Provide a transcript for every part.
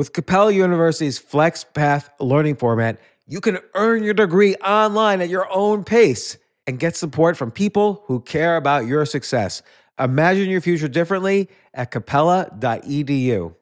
With Capella University's Flex Path learning format, you can earn your degree online at your own pace and get support from people who care about your success. Imagine your future differently at capella.edu.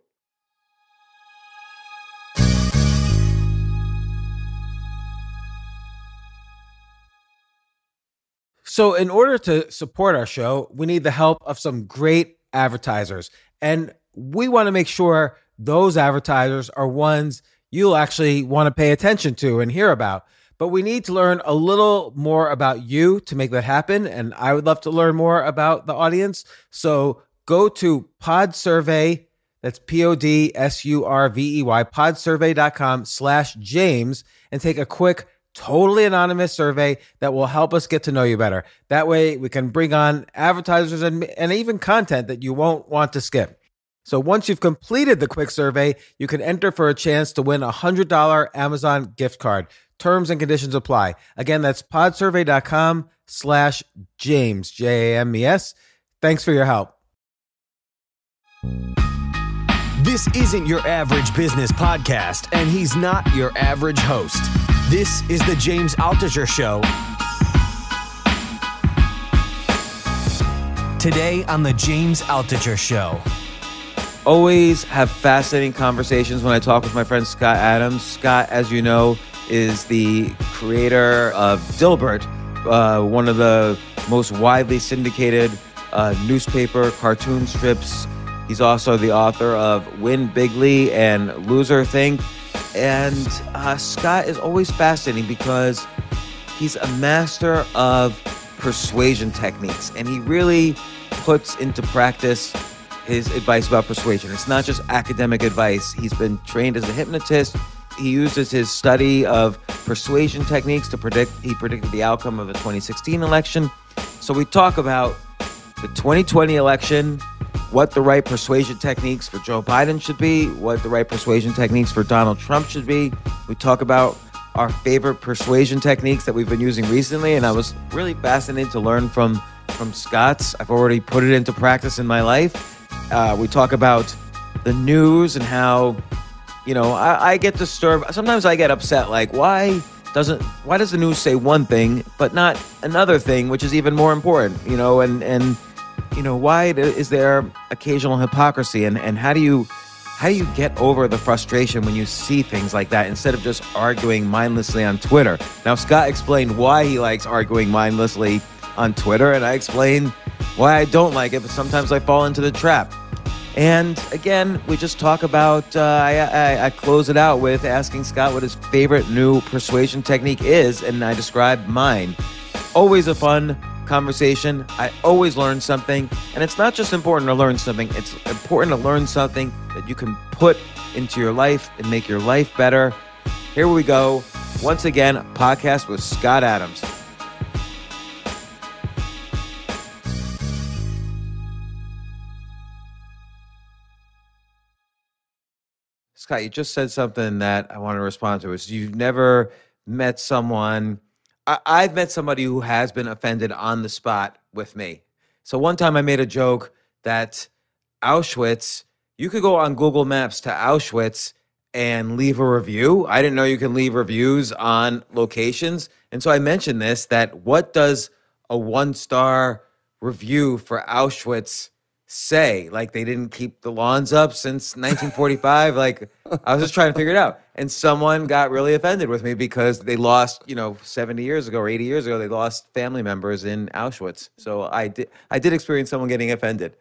So, in order to support our show, we need the help of some great advertisers. And we want to make sure those advertisers are ones you'll actually want to pay attention to and hear about. But we need to learn a little more about you to make that happen. And I would love to learn more about the audience. So go to Pod Survey. That's P O D S U R V E Y, podsurvey.com slash James, and take a quick, totally anonymous survey that will help us get to know you better. That way we can bring on advertisers and, and even content that you won't want to skip. So once you've completed the quick survey, you can enter for a chance to win a $100 Amazon gift card. Terms and conditions apply. Again, that's podsurvey.com slash James, J-A-M-E-S. Thanks for your help. This isn't your average business podcast, and he's not your average host. This is the James Altucher Show. Today on the James Altucher Show. Always have fascinating conversations when I talk with my friend Scott Adams. Scott, as you know, is the creator of Dilbert, uh, one of the most widely syndicated uh, newspaper cartoon strips He's also the author of Win Bigly and Loser Think. And uh, Scott is always fascinating because he's a master of persuasion techniques and he really puts into practice his advice about persuasion. It's not just academic advice. He's been trained as a hypnotist. He uses his study of persuasion techniques to predict, he predicted the outcome of the 2016 election. So we talk about the 2020 election, what the right persuasion techniques for Joe Biden should be, what the right persuasion techniques for Donald Trump should be. We talk about our favorite persuasion techniques that we've been using recently, and I was really fascinated to learn from from Scott's. I've already put it into practice in my life. Uh, we talk about the news and how, you know, I, I get disturbed. Sometimes I get upset. Like, why doesn't why does the news say one thing but not another thing, which is even more important? You know, and and you know, why is there occasional hypocrisy and, and how do you how do you get over the frustration when you see things like that instead of just arguing mindlessly on Twitter? Now Scott explained why he likes arguing mindlessly on Twitter, and I explain why I don't like it, but sometimes I fall into the trap. And again, we just talk about. Uh, I, I, I, close it out with asking Scott what his favorite new persuasion technique is, and I describe mine. Always a fun conversation. I always learn something. And it's not just important to learn something, it's important to learn something that you can put into your life and make your life better. Here we go. Once again, podcast with Scott Adams. Scott, you just said something that I want to respond to. Is you've never met someone I, have met somebody who has been offended on the spot with me. So one time I made a joke that Auschwitz, you could go on Google Maps to Auschwitz and leave a review. I didn't know you can leave reviews on locations. And so I mentioned this that what does a one star review for Auschwitz say? Like they didn't keep the lawns up since 1945. like I was just trying to figure it out. And someone got really offended with me because they lost, you know, 70 years ago or 80 years ago, they lost family members in Auschwitz. So I did I did experience someone getting offended.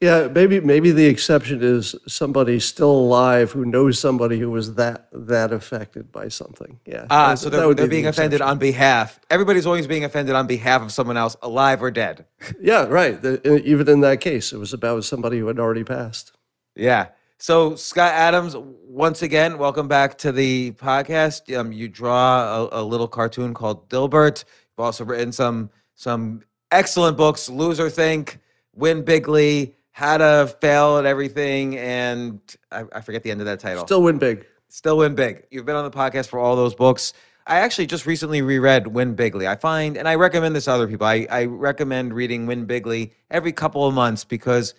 Yeah, maybe maybe the exception is somebody still alive who knows somebody who was that that affected by something. Yeah. Ah, that, so they're, they're being the offended on behalf. Everybody's always being offended on behalf of someone else, alive or dead. yeah, right. The, even in that case, it was about somebody who had already passed. Yeah. So Scott Adams, once again, welcome back to the podcast. Um, you draw a, a little cartoon called Dilbert. You've also written some some excellent books, Loser Think, Win Bigly how to fail at everything, and I, I forget the end of that title. Still win big. Still win big. You've been on the podcast for all those books. I actually just recently reread Win Bigly. I find, and I recommend this to other people. I, I recommend reading Win Bigly every couple of months because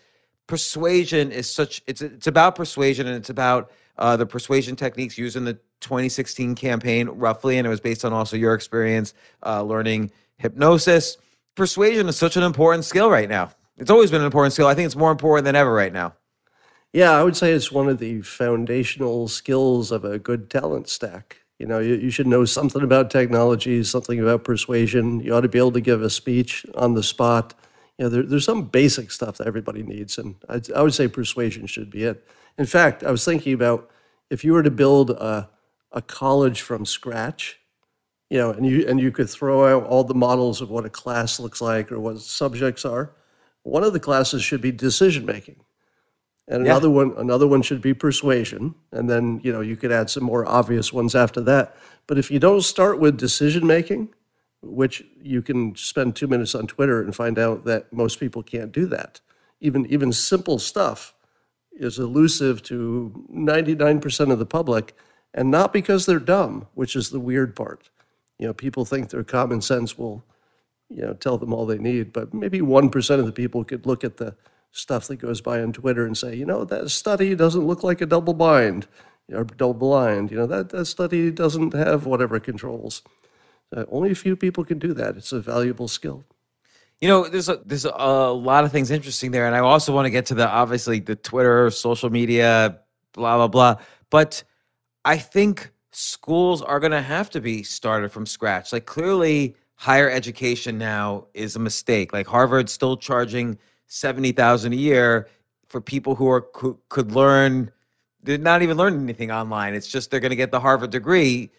persuasion is such. It's it's about persuasion and it's about uh, the persuasion techniques used in the 2016 campaign, roughly, and it was based on also your experience uh, learning hypnosis. Persuasion is such an important skill right now. It's always been an important skill. I think it's more important than ever right now. Yeah, I would say it's one of the foundational skills of a good talent stack. You know, you, you should know something about technology, something about persuasion. You ought to be able to give a speech on the spot. You know, there, there's some basic stuff that everybody needs, and I, I would say persuasion should be it. In fact, I was thinking about if you were to build a, a college from scratch, you know, and you and you could throw out all the models of what a class looks like or what subjects are. One of the classes should be decision making, and Yeah. another one another one should be persuasion, and then you know you could add some more obvious ones after that. But if you don't start with decision making, which you can spend two minutes on Twitter and find out that most people can't do that, even even simple stuff is elusive to 99% of the public, and not because they're dumb, which is the weird part. You know, people think their common sense will, you know, tell them all they need, but maybe 1% of the people could look at the stuff that goes by on Twitter and say, you know, that study doesn't look like a double blind, or double blind. You know, that, that study doesn't have whatever controls. Only a few people can do that. It's a valuable skill. You know, there's a, there's a lot of things interesting there, and I also want to get to the obviously the Twitter, social media, blah blah blah. But I think schools are going to have to be started from scratch. Like clearly, higher education now is a mistake. Like Harvard's still charging seventy thousand a year for people who are who could learn. They're not even learning anything online. It's just they're going to get the Harvard degree.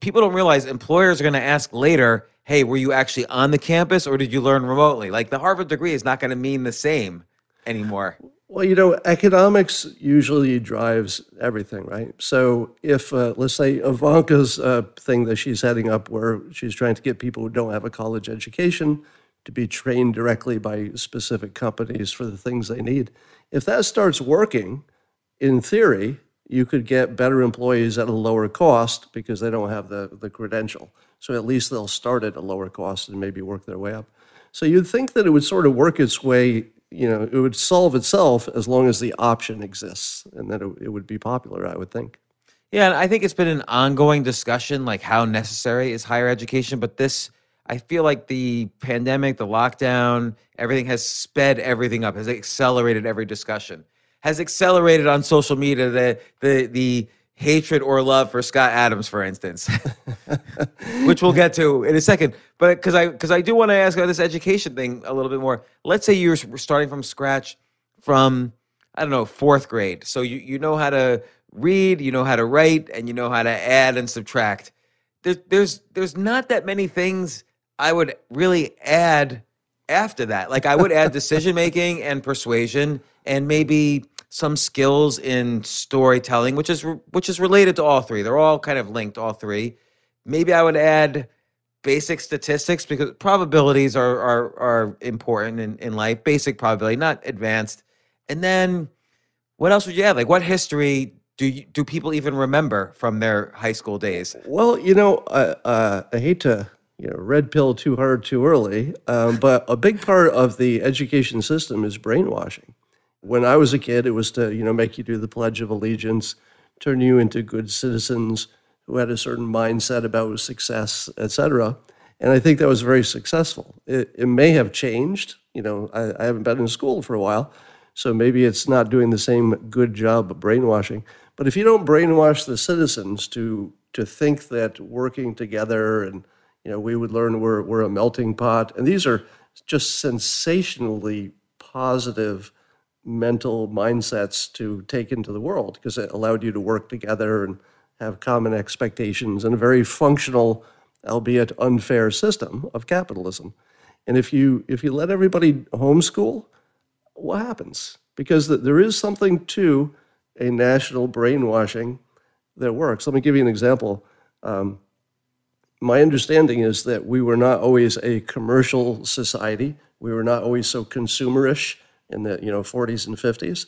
People don't realize employers are going to ask later, "Hey, were you actually on the campus or did you learn remotely?" Like the Harvard degree is not going to mean the same anymore. Well, you know, economics usually drives everything, right? So if, uh, let's say, Ivanka's uh, thing that she's heading up, where she's trying to get people who don't have a college education to be trained directly by specific companies for the things they need, if that starts working, in theory, you could get better employees at a lower cost because they don't have the, the credential. So at least they'll start at a lower cost and maybe work their way up. So you'd think that it would sort of work its way, you know, it would solve itself as long as the option exists and that it, it would be popular, I would think. Yeah, and I think it's been an ongoing discussion, like how necessary is higher education. But this, I feel like the pandemic, the lockdown, everything has sped everything up, has accelerated every discussion, has accelerated on social media the the the hatred or love for Scott Adams, for instance, which we'll get to in a second. But because I because I do want to ask about this education thing a little bit more. Let's say you're starting from scratch from I don't know fourth grade, so you you know how to read, you know how to write, and you know how to add and subtract. There's there's there's not that many things I would really add after that. Like I would add decision making and persuasion, and maybe some skills in storytelling, which is which is related to all three. They're all kind of linked, all three. Maybe I would add basic statistics because probabilities are are are important in, in life. Basic probability, not advanced. And then what else would you add? Like what history do you, do people even remember from their high school days? Well, you know, uh, uh, I hate to you know red pill too hard too early, um, but a big part of the education system is brainwashing. When I was a kid, it was to you know make you do the Pledge of Allegiance, turn you into good citizens who had a certain mindset about success, et cetera. And I think that was very successful. It, it may have changed. You know, I, I haven't been in school for a while, so maybe it's not doing the same good job of brainwashing. But if you don't brainwash the citizens to to think that working together and you know we would learn we're we're a melting pot, and these are just sensationally positive mental mindsets to take into the world because it allowed you to work together and have common expectations in a very functional, albeit unfair system of capitalism. And if you if you let everybody homeschool, what happens? Because th- there is something to a national brainwashing that works. Let me give you an example. Um, my understanding is that we were not always a commercial society. We were not always so consumerish in the you know 40s and 50s.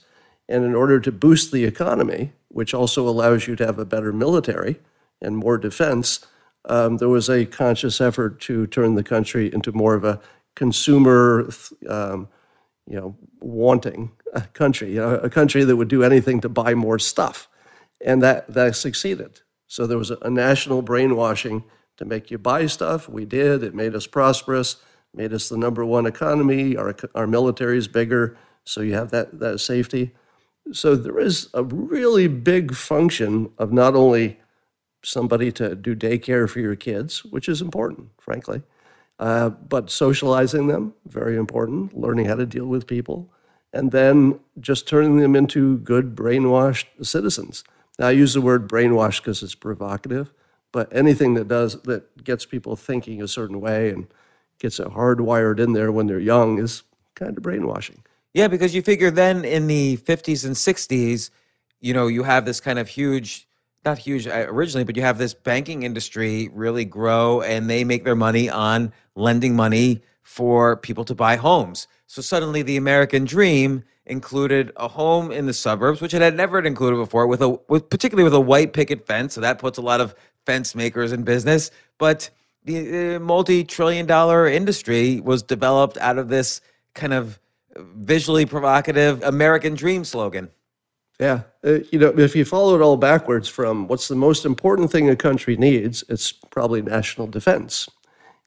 And in order to boost the economy, which also allows you to have a better military and more defense, um, there was a conscious effort to turn the country into more of a consumer, um, you know, wanting country, you know, a country that would do anything to buy more stuff. And that, that succeeded. So there was a, a national brainwashing to make you buy stuff. We did. It made us prosperous, made us the number one economy. Our, our military is bigger, so you have that, that safety. So there is a really big function of not only somebody to do daycare for your kids, which is important, frankly, uh, but socializing them, very important, learning how to deal with people, and then just turning them into good brainwashed citizens. Now, I use the word brainwashed because it's provocative, but anything that does that gets people thinking a certain way and gets hardwired in there when they're young is kind of brainwashing. Yeah, because you figure then in the 50s and 60s, you know, you have this kind of huge not huge uh, originally, but you have this banking industry really grow and they make their money on lending money for people to buy homes. So suddenly the American dream included a home in the suburbs, which it had never included before, with a with particularly with a white picket fence. So that puts a lot of fence makers in business. But the multi-trillion dollar industry was developed out of this kind of visually provocative American dream slogan. Yeah. Uh, you know, if you follow it all backwards from what's the most important thing a country needs, it's probably national defense.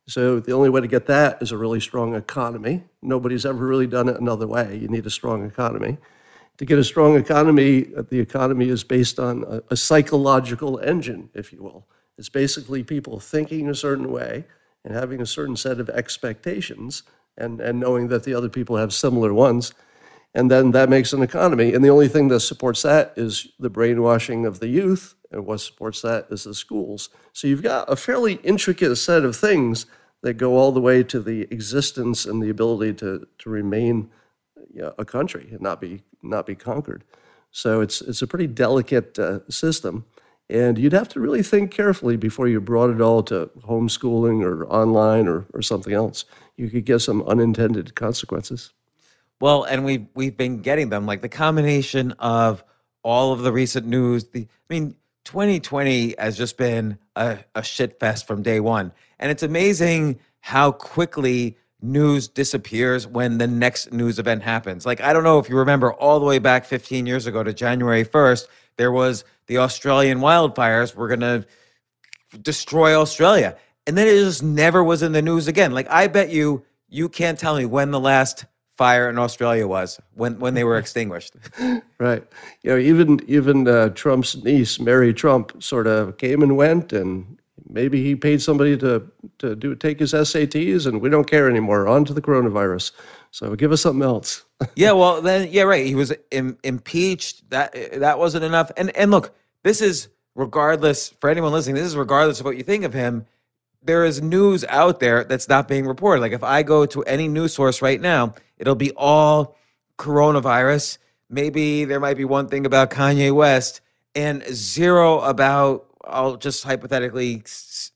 So the only way to get that is a really strong economy. Nobody's ever really done it another way. You need a strong economy. To get a strong economy, uh, the economy is based on a, a psychological engine, if you will. It's basically people thinking a certain way and having a certain set of expectations and, and knowing that the other people have similar ones and then that makes an economy. And the only thing that supports that is the brainwashing of the youth, and what supports that is the schools. So you've got a fairly intricate set of things that go all the way to the existence and the ability to, to remain you know, a country and not be not be conquered. So it's it's a pretty delicate uh, system, and you'd have to really think carefully before you brought it all to homeschooling or online or, or something else. You could get some unintended consequences. Well, and we've we've been getting them like the combination of all of the recent news. The I mean, 2020 has just been a, a shit fest from day one, and it's amazing how quickly news disappears when the next news event happens. Like I don't know if you remember all the way back 15 years ago to January 1st, there was the Australian wildfires were going to destroy Australia. And then it just never was in the news again. Like I bet you you can't tell me when the last fire in Australia was when when they were extinguished. right. You know, even even uh, Trump's niece, Mary Trump, sort of came and went, and maybe he paid somebody to to do take his SATs, and we don't care anymore. On to the coronavirus. So give us something else. yeah. Well, then yeah, right. He was Im- impeached. That that wasn't enough. And and look, this is regardless for anyone listening. This is regardless of what you think of him there is news out there that's not being reported. Like if I go to any news source right now, it'll be all coronavirus. Maybe there might be one thing about Kanye West and zero about I'll just hypothetically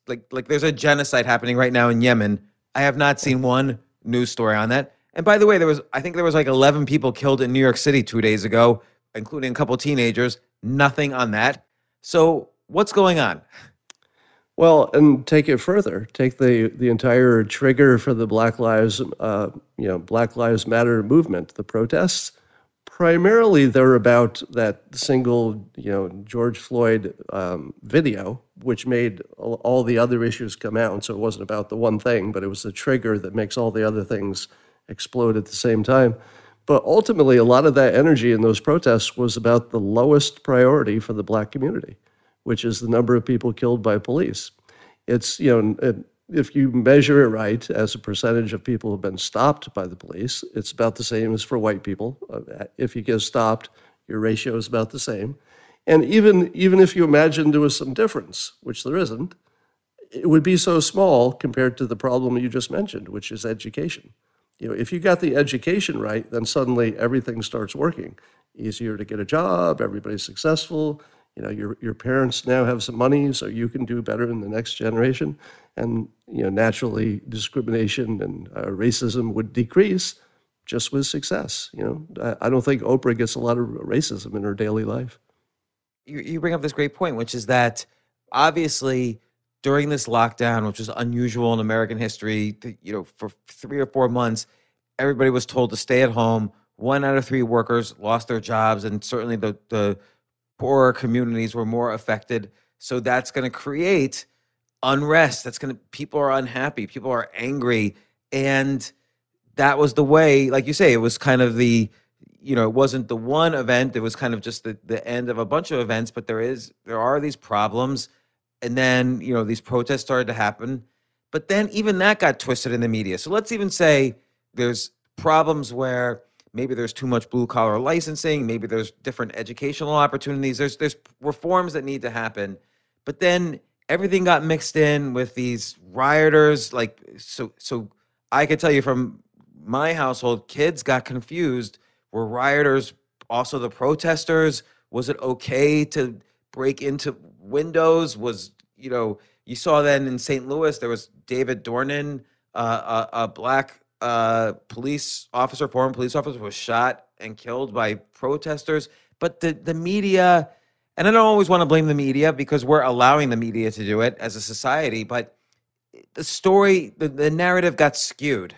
like like there's a genocide happening right now in Yemen. I have not seen one news story on that. And by the way, there was I think there was like 11 people killed in New York City 2 days ago, including a couple teenagers. Nothing on that. So, what's going on? Well, and take it further. Take the the entire trigger for the Black Lives, uh, you know, Black Lives Matter movement, the protests. Primarily, they're about that single, you know, George Floyd um, video, which made all, the other issues come out. And so it wasn't about the one thing, but it was the trigger that makes all the other things explode at the same time. But ultimately, a lot of that energy in those protests was about the lowest priority for the black community which is the number of people killed by police. It's, you know, if you measure it right as a percentage of people who've been stopped by the police, it's about the same as for white people. Uh, if you get stopped, your ratio is about the same. And even, even if you imagine there was some difference, which there isn't, it would be so small compared to the problem you just mentioned, which is education. You know, if you got the education right, then suddenly everything starts working. Easier to get a job, everybody's successful, you know your your parents now have some money so you can do better in the next generation and you know naturally discrimination and uh, racism would decrease just with success you know? I, I, don't think oprah gets a lot of racism in her daily life. You, you bring up this great point which is that obviously during this lockdown which was unusual in american history you know for three or four months everybody was told to stay at home. One out of three workers lost their jobs and certainly the the poorer communities were more affected. So that's going to create unrest. That's going to, people are unhappy, people are angry. And that was the way, like you say, it was kind of the, you know, it wasn't the one event. It was kind of just the, the end of a bunch of events, but there is, there are these problems. And then, you know, these protests started to happen. But then even that got twisted in the media. So let's even say there's problems where maybe there's too much blue collar licensing, maybe there's different educational opportunities. There's there's reforms that need to happen. But then everything got mixed in with these rioters like so so I could tell you from my household kids got confused were rioters also the protesters was it okay to break into windows was you know you saw then in St. Louis there was David Dornan uh, a, a black uh, police officer, former police officer, was shot and killed by protesters. But the the media, and I don't always want to blame the media because we're allowing the media to do it as a society. But the story, the, the narrative got skewed.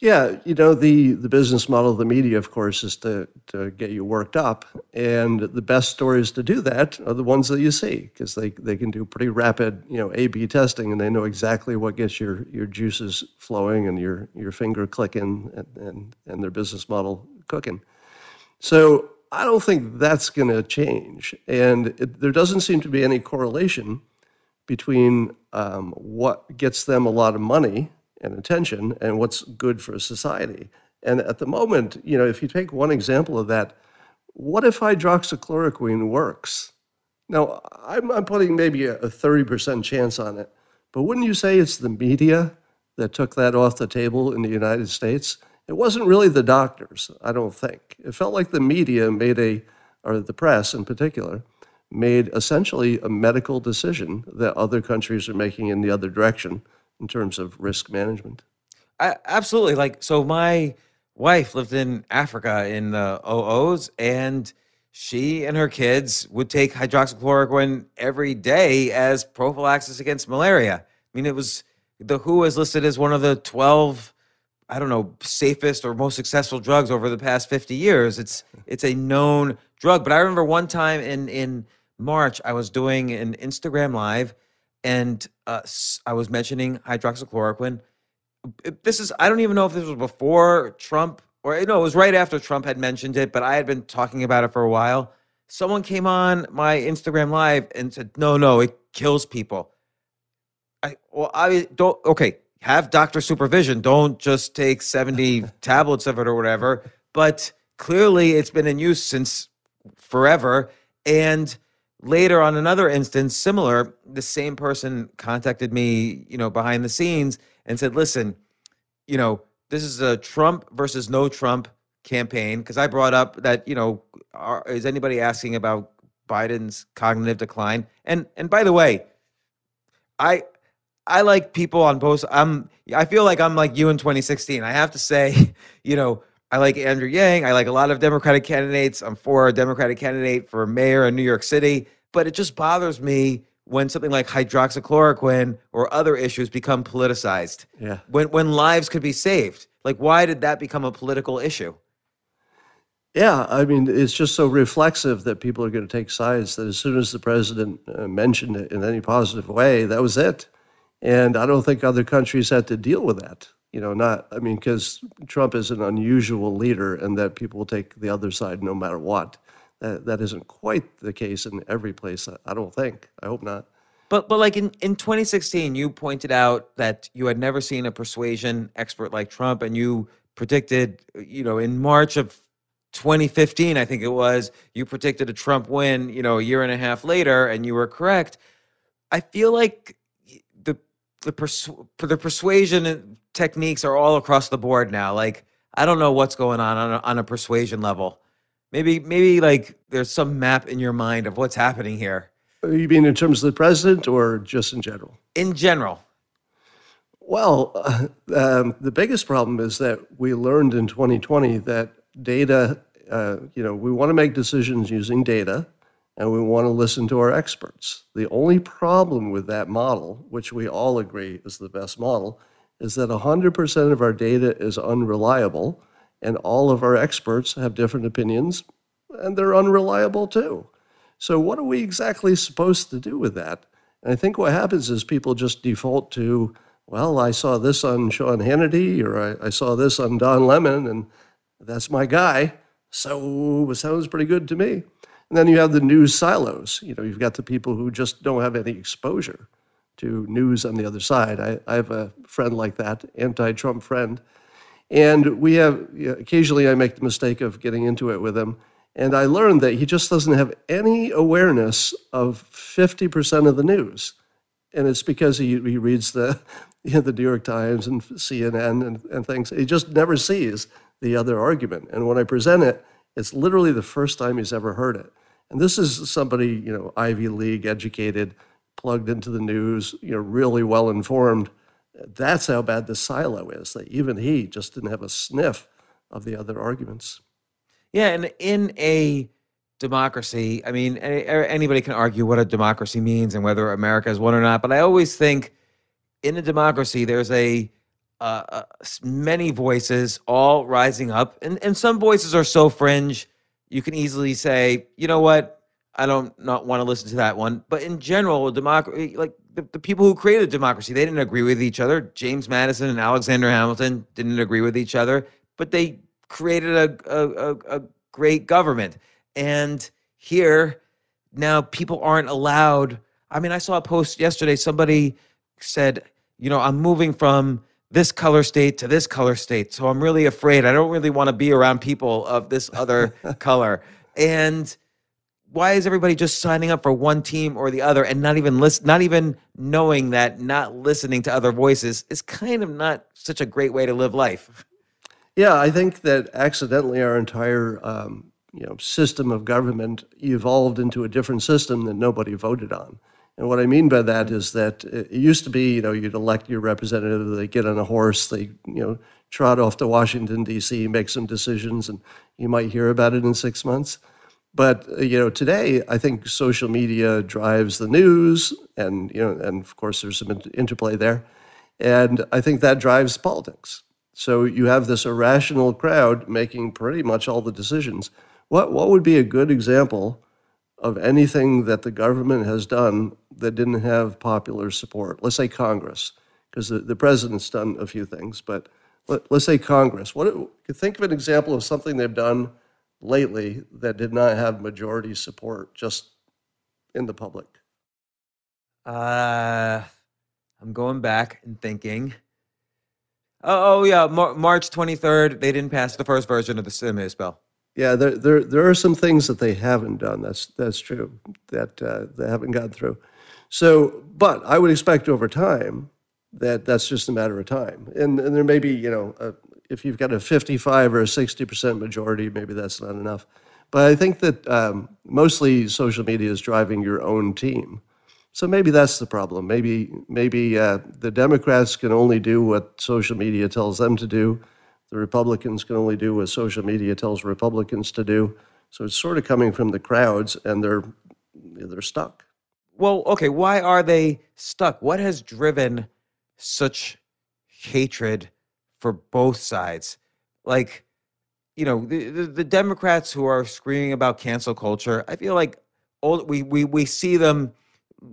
Yeah, you know the the business model of the media, of course, is to to get you worked up, and the best stories to do that are the ones that you see because they they can do pretty rapid, you know, A/B testing, and they know exactly what gets your your juices flowing and your your finger clicking and and, and their business model cooking. So I don't think that's going to change, and it, there doesn't seem to be any correlation between um, what gets them a lot of money and attention and what's good for society. And at the moment, you know, if you take one example of that, what if hydroxychloroquine works? Now, I'm, I'm putting maybe a, a 30% chance on it, but wouldn't you say it's the media that took that off the table in the United States? It wasn't really the doctors, I don't think. It felt like the media made a, or the press in particular, made essentially a medical decision that other countries are making in the other direction in terms of risk management. I, absolutely. Like, so my wife lived in Africa in the OOs, and she and her kids would take hydroxychloroquine every day as prophylaxis against malaria. I mean, it was the WHO has listed as one of the 12, I don't know, safest or most successful drugs over the past 50 years. It's it's a known drug. But I remember one time in in March, I was doing an Instagram live and uh, I was mentioning hydroxychloroquine. This is I don't even know if this was before Trump or no, it was right after Trump had mentioned it, but I had been talking about it for a while. Someone came on my Instagram live and said, "No, no, it kills people." I well, I don't. Okay, have doctor supervision. Don't just take seventy tablets of it or whatever. But clearly, it's been in use since forever, and later on another instance similar the same person contacted me you know behind the scenes and said listen you know this is a trump versus no trump campaign because i brought up that you know are, is anybody asking about biden's cognitive decline and and by the way i i like people on both i'm i feel like i'm like you in 2016 i have to say you know I like Andrew Yang. I like a lot of Democratic candidates. I'm for a Democratic candidate for mayor in New York City. But it just bothers me when something like hydroxychloroquine or other issues become politicized. Yeah. When when lives could be saved. Like why did that become a political issue? Yeah, I mean, it's just so reflexive that people are going to take sides that as soon as the president uh, mentioned it in any positive way, that was it. And I don't think other countries had to deal with that you know, not, I mean, because Trump is an unusual leader and that people will take the other side no matter what. That, that isn't quite the case in every place, I don't think. I hope not. But but like in, in 2016, you pointed out that you had never seen a persuasion expert like Trump, and you predicted, you know, in March of 2015, I think it was, you predicted a Trump win, you know, a year and a half later, and you were correct. I feel like the persu- the persuasion techniques are all across the board now. Like I don't know what's going on on a, on a persuasion level. Maybe maybe like there's some map in your mind of what's happening here. You mean in terms of the president or just in general? In general. Well, uh, um, the biggest problem is that we learned in 2020 that data, uh, you know, we want to make decisions using data and we want to listen to our experts. The only problem with that model, which we all agree is the best model, is that 100% of our data is unreliable and all of our experts have different opinions and they're unreliable too. So, what are we exactly supposed to do with that? And I think what happens is people just default to, well, I saw this on Sean Hannity or I, I saw this on Don Lemon, and that's my guy. So, it sounds pretty good to me. And then you have the news silos. You know, you've got the people who just don't have any exposure to news on the other side. I, I have a friend like that, anti Trump friend. And we have, occasionally I make the mistake of getting into it with him. And I learned that he just doesn't have any awareness of 50% of the news. And it's because he, he reads the, you know, the New York Times and CNN and, and things. He just never sees the other argument. And when I present it, it's literally the first time he's ever heard it. And this is somebody, you know, Ivy League educated, plugged into the news, you know, really well informed. That's how bad the silo is, that even he just didn't have a sniff of the other arguments. Yeah, and in a democracy, I mean, anybody can argue what a democracy means and whether America is one or not, but I always think in a democracy, there's a uh, uh, many voices all rising up, and, and some voices are so fringe, you can easily say, you know what, I don't not want to listen to that one. But in general, democracy, like the, the people who created democracy, they didn't agree with each other. James Madison and Alexander Hamilton didn't agree with each other, but they created a, a, a, a great government. And here, now people aren't allowed. I mean, I saw a post yesterday. Somebody said, you know, I'm moving from this color state to this color state. So I'm really afraid. I don't really want to be around people of this other color. And why is everybody just signing up for one team or the other and not even listen, not even knowing that not listening to other voices is kind of not such a great way to live life? Yeah, I think that accidentally our entire um, you know system of government evolved into a different system that nobody voted on. And what I mean by that is that it used to be, you know, you'd elect your representative, they get on a horse, they, you know, trot off to Washington, D.C., make some decisions, and you might hear about it in six months. But uh, you know, today I think social media drives the news, and you know, and of course there's some interplay there, and I think that drives politics. So you have this irrational crowd making pretty much all the decisions. What what would be a good example of anything that the government has done that didn't have popular support? Let's say Congress, because the, the president's done a few things, but let, us say Congress. What think of an example of something they've done lately that did not have majority support just in the public? Uh, I'm going back and thinking. Oh, oh yeah, Mar- March 23rd, they didn't pass the first version of the stimulus bill. Yeah, there, there, there are some things that they haven't done. That's that's true. That uh, they haven't gone through. So, but I would expect over time that that's just a matter of time. And, and there may be, you know, a, if you've got a 55 or a 60% majority, maybe that's not enough. But I think that um, mostly social media is driving your own team. So maybe that's the problem. Maybe maybe uh, the Democrats can only do what social media tells them to do. The Republicans can only do what social media tells Republicans to do. So it's sort of coming from the crowds, and they're they're stuck. Well, okay. Why are they stuck? What has driven such hatred for both sides? Like, you know, the, the, the Democrats who are screaming about cancel culture. I feel like all, we we we see them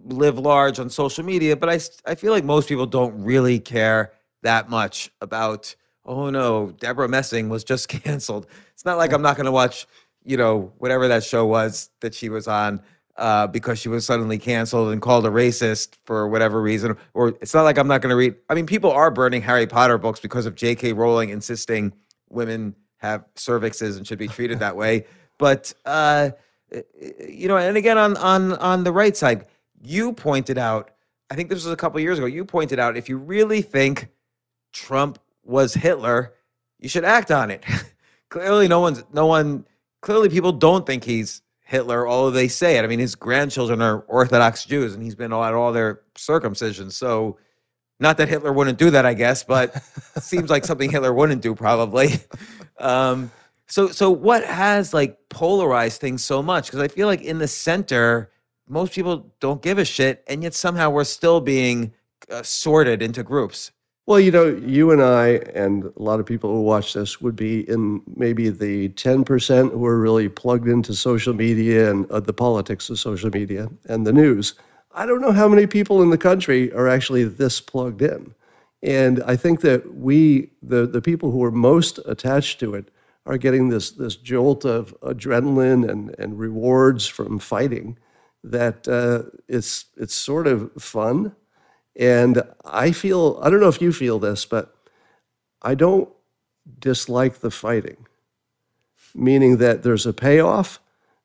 live large on social media, but I, I feel like most people don't really care that much about, oh no, Debra Messing was just canceled. It's not like I'm not going to watch, you know, whatever that show was that she was on uh, because she was suddenly canceled and called a racist for whatever reason. Or it's not like I'm not going to read. I mean, people are burning Harry Potter books because of J.K. Rowling insisting women have cervixes and should be treated that way. But, uh, you know, and again, on, on, on the right side, you pointed out, I think this was a couple years ago, you pointed out if you really think Trump was Hitler, you should act on it. clearly no one's no one clearly people don't think he's Hitler, although they say it. I mean, his grandchildren are Orthodox Jews and he's been at all their circumcisions. So not that Hitler wouldn't do that, I guess, but seems like something Hitler wouldn't do probably. Um, so so what has like polarized things so much? Because I feel like in the center, most people don't give a shit, and yet somehow we're still being uh, sorted into groups. Well, you know, you and I and a lot of people who watch this would be in maybe the 10% who are really plugged into social media and uh, the politics of social media and the news. I don't know how many people in the country are actually this plugged in. And I think that we, the, the people who are most attached to it, are getting this, this jolt of adrenaline and, and rewards from fighting that uh, it's, it's sort of fun and I feel, I don't know if you feel this, but I don't dislike the fighting, meaning that there's a payoff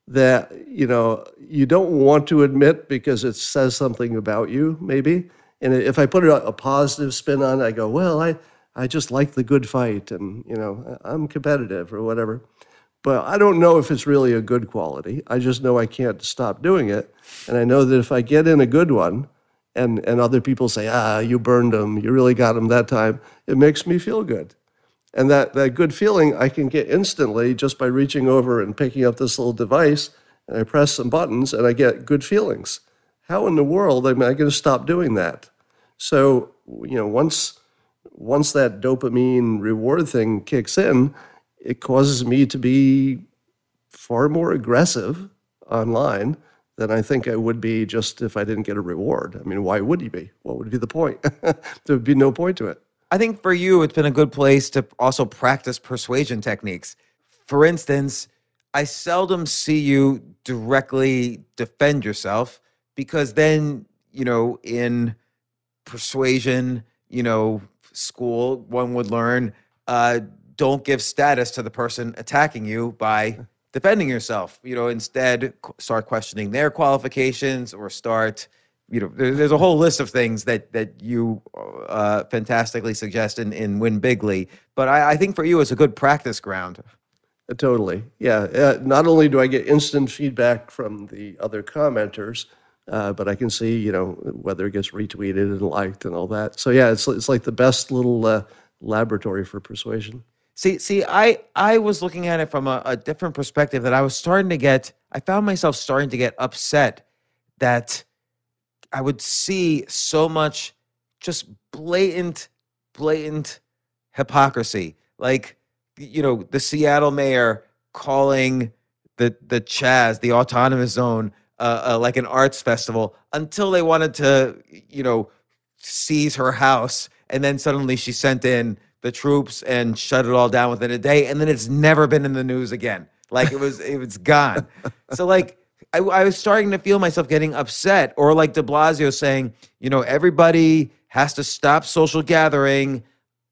that, you know, you don't want to admit because it says something about you, maybe. And if I put a, a positive spin on it, I go, well, I, I just like the good fight and, you know, I'm competitive or whatever. But I don't know if it's really a good quality. I just know I can't stop doing it. And I know that if I get in a good one, and and other people say, ah, you burned them, you really got them that time. It makes me feel good, and that that good feeling I can get instantly just by reaching over and picking up this little device, and I press some buttons, and I get good feelings. How in the world am I going to stop doing that? So you know, once once that dopamine reward thing kicks in, it causes me to be far more aggressive online than I think I would be just if I didn't get a reward. I mean, why would you be? What would be the point? there would be no point to it. I think for you, it's been a good place to also practice persuasion techniques. For instance, I seldom see you directly defend yourself because then, you know, in persuasion, you know, school, one would learn uh, don't give status to the person attacking you by defending yourself. You know, instead start questioning their qualifications or start. You know, there's a whole list of things that that you uh, fantastically suggest in, in Win Bigly. But I, I think for you, it's a good practice ground. Uh, totally, yeah. Uh, not only do I get instant feedback from the other commenters, uh, but I can see, you know, whether it gets retweeted and liked and all that. So yeah, it's it's like the best little uh, laboratory for persuasion. See, see, I I was looking at it from a, a different perspective. That I was starting to get. I found myself starting to get upset that I would see so much just blatant, blatant hypocrisy. Like, you know, the Seattle mayor calling the the Chaz, the autonomous zone, uh, uh, like an arts festival until they wanted to, you know, seize her house, and then suddenly she sent in the troops and shut it all down within a day, and then it's never been in the news again. Like it was, it was gone. So like. I, I was starting to feel myself getting upset, or like De Blasio saying, you know, everybody has to stop social gathering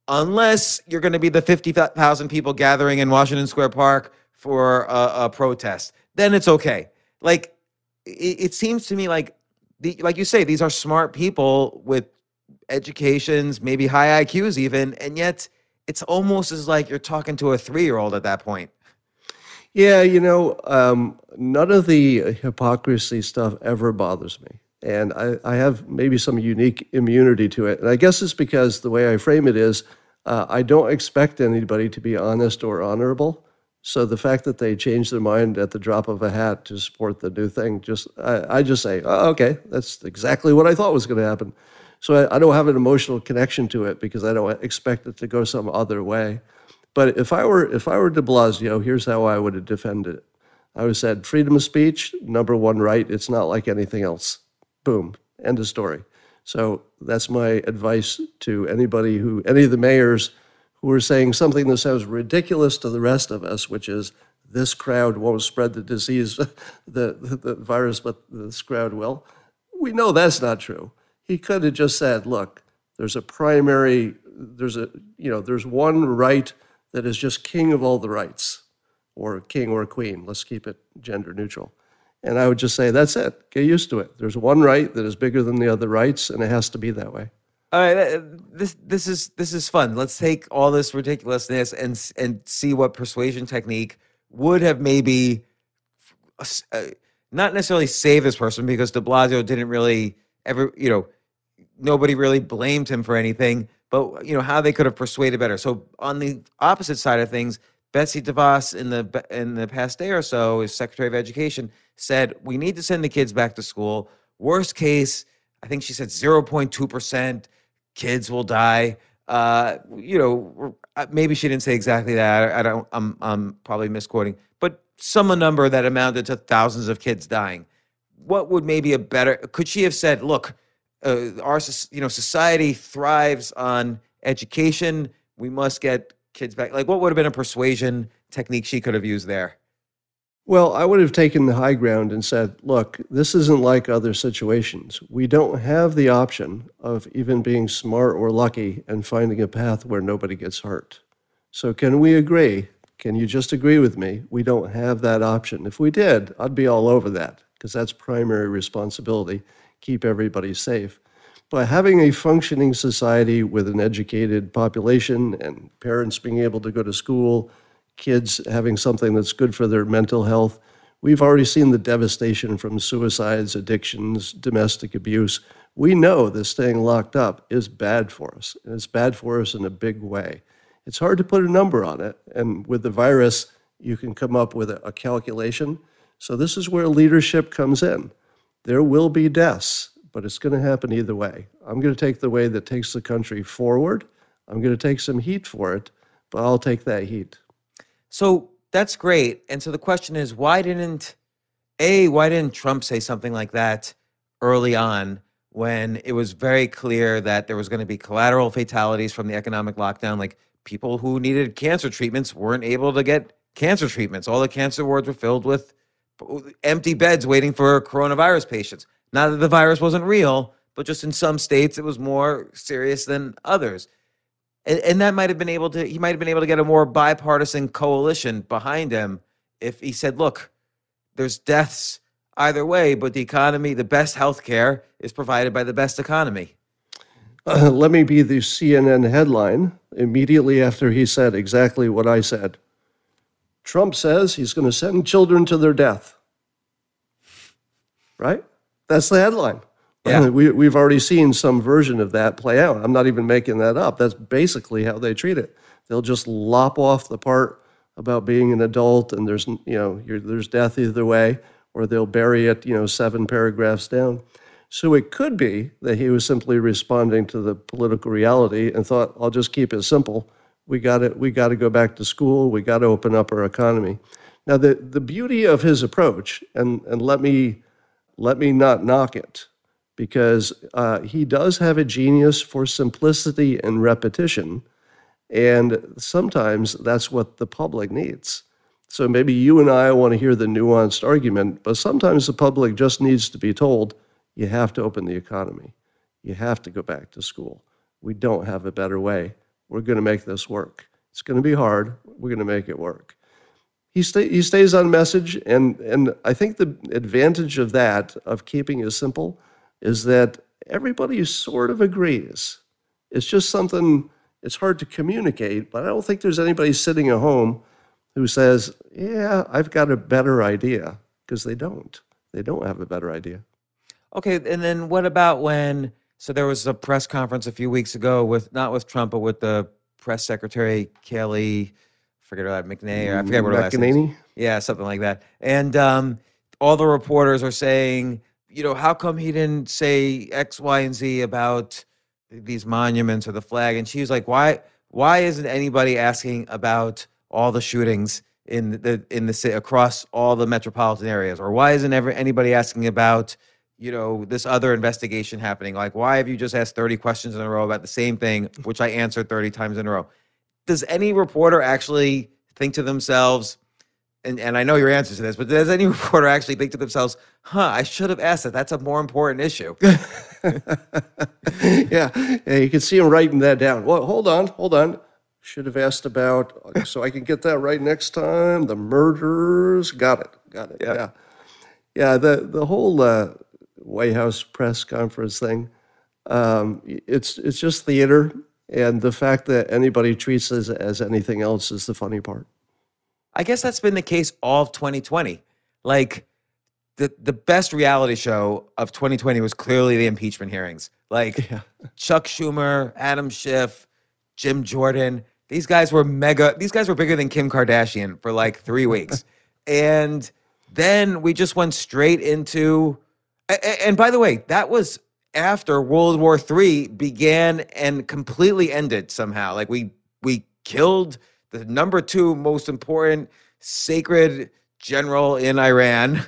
unless you're going to be the 50,000 people gathering in Washington Square Park for a, a protest. Then it's okay. Like, it, it, seems to me like, the, like you say, these are smart people with educations, maybe high IQs even, and yet it's almost as like you're talking to a three year old at that point. Yeah, you know, um, none of the hypocrisy stuff ever bothers me. And I, I, have maybe some unique immunity to it. And I guess it's because the way I frame it is uh, I don't expect anybody to be honest or honorable. So the fact that they change their mind at the drop of a hat to support the new thing, just I, I just say, oh, okay, that's exactly what I thought was going to happen. So I, I, don't have an emotional connection to it because I don't expect it to go some other way. But if I were if I were De Blasio, here's how I would have defended it. I would have said freedom of speech, number one right. It's not like anything else. Boom. End of story. So that's my advice to anybody who any of the mayors who are saying something that sounds ridiculous to the rest of us, which is this crowd won't spread the disease, the, the, the virus, but this crowd will. We know that's not true. He could have just said, look, there's a primary, there's a, you know, there's one right that is just king of all the rights, or king or queen. Let's keep it gender neutral. And I would just say, that's it. Get used to it. There's one right that is bigger than the other rights, and it has to be that way. All right, this this is this is fun. Let's take all this ridiculousness and and see what persuasion technique would have maybe uh, not necessarily save this person because De Blasio didn't really ever you know nobody really blamed him for anything, but you know how they could have persuaded better. So on the opposite side of things, Betsy DeVos in the in the past day or so, as Secretary of Education, said we need to send the kids back to school. Worst case, I think she said zero point two percent kids will die. uh, you know, uh, maybe she didn't say exactly that. I don't. I'm I'm probably misquoting, but some number that amounted to thousands of kids dying. What would maybe a better? Could she have said, "Look, uh, our you know society thrives on education. We must get kids back." Like, what would have been a persuasion technique she could have used there? Well, I would have taken the high ground and said, look, this isn't like other situations. We don't have the option of even being smart or lucky and finding a path where nobody gets hurt. So, can we agree? Can you just agree with me? We don't have that option. If we did, I'd be all over that because that's primary responsibility keep everybody safe. By having a functioning society with an educated population and parents being able to go to school, kids having something that's good for their mental health. We've already seen the devastation from suicides, addictions, domestic abuse. We know that staying locked up is bad for us, and it's bad for us in a big way. It's hard to put a number on it, and with the virus, you can come up with a, calculation. So, this is where leadership comes in. There will be deaths, but it's going to happen either way. I'm going to take the way that takes the country forward. I'm going to take some heat for it, but I'll take that heat. So that's great. And so the question is, why didn't a why didn't Trump say something like that early on when it was very clear that there was going to be collateral fatalities from the economic lockdown, like people who needed cancer treatments weren't able to get cancer treatments. All the cancer wards were filled with empty beds waiting for coronavirus patients. Not that the virus wasn't real, but just in some states it was more serious than others and, and that might have been able to he might have been able to get a more bipartisan coalition behind him if he said, "Look, there's deaths either way, but the economy, the best health care is provided by the best economy." Uh, let me be the CNN headline immediately after he said exactly what I said. Trump says he's going to send children to their death. Right? That's the headline. Yeah. We, we've already seen some version of that play out. I'm not even making that up. That's basically how they treat it. They'll just lop off the part about being an adult and there's, you know, there's death either way, or they'll bury it, you know, seven paragraphs down. So it could be that he was simply responding to the political reality and thought, I'll just keep it simple. We got it. We got to go back to school. We got to open up our economy. Now, the, the beauty of his approach, and, and let me let me not knock it, because uh, he does have a genius for simplicity and repetition. And sometimes that's what the public needs. So maybe you and I want to hear the nuanced argument, but sometimes the public just needs to be told you have to open the economy. You have to go back to school. We don't have a better way. We're going to make this work. It's going to be hard. We're going to make it work. He, stay, he stays on message, and, and I think the advantage of that, of keeping it simple, is that everybody sort of agrees. It's just something, it's hard to communicate, but I don't think there's anybody sitting at home who says, Yeah, I've got a better idea, because they don't. They don't have a better idea. Okay, and then what about when? So there was a press conference a few weeks ago with not with Trump, but with the press secretary Kelly, forget her McNay, or I forget what her last name. Yeah, something like that. And um, all the reporters are saying you know, how come he didn't say X, Y, and Z about these monuments or the flag? And she was like, why, why isn't anybody asking about all the shootings in the in the city across all the metropolitan areas, or why isn't ever anybody asking about you know this other investigation happening? Like, why have you just asked thirty questions in a row about the same thing, which I answered thirty times in a row? Does any reporter actually think to themselves? and, and I know your answer to this, but does any reporter actually think to themselves, huh, I should have asked that. That's a more important issue. yeah. yeah. You can see him writing that down. Well, hold on, hold on. Should have asked about, so I can get that right next time. The murderers. Got it. Got it. Yeah. Yeah. yeah the, the whole uh, White House press conference thing, um, it's, it's just theater. And the fact that anybody treats it as anything else is the funny part. I guess that's been the case all of 2020. Like the the best reality show of 2020 was clearly the impeachment hearings. Like yeah. Chuck Schumer, Adam Schiff, Jim Jordan. These guys were mega. These guys were bigger than Kim Kardashian for like three weeks, and then we just went straight into. And by the way, that was after World War III began and completely ended somehow. Like we we killed the number two most important sacred general in Iran,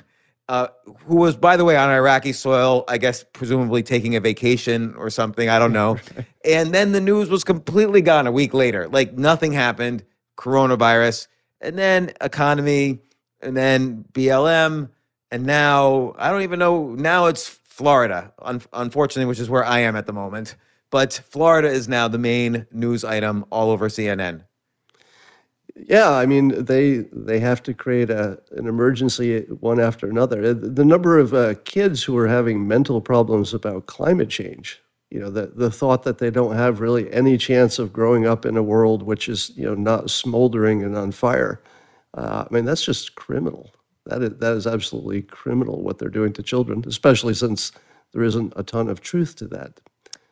uh, who was, by the way, on Iraqi soil, I guess, presumably taking a vacation or something. I don't know. and then the news was completely gone a week later. Like nothing happened, coronavirus, and then economy, and then BLM. And now, I don't even know. Now it's Florida, un- unfortunately, which is where I am at the moment. But Florida is now the main news item all over CNN. Yeah, I mean they they have to create a an emergency one after another. Uh, the number of uh, kids who are having mental problems about climate change, you know, the the thought that they don't have really any chance of growing up in a world which is you know not smoldering and on fire. Uh, I mean that's just criminal. That is that is absolutely criminal what they're doing to children, especially since there isn't a ton of truth to that.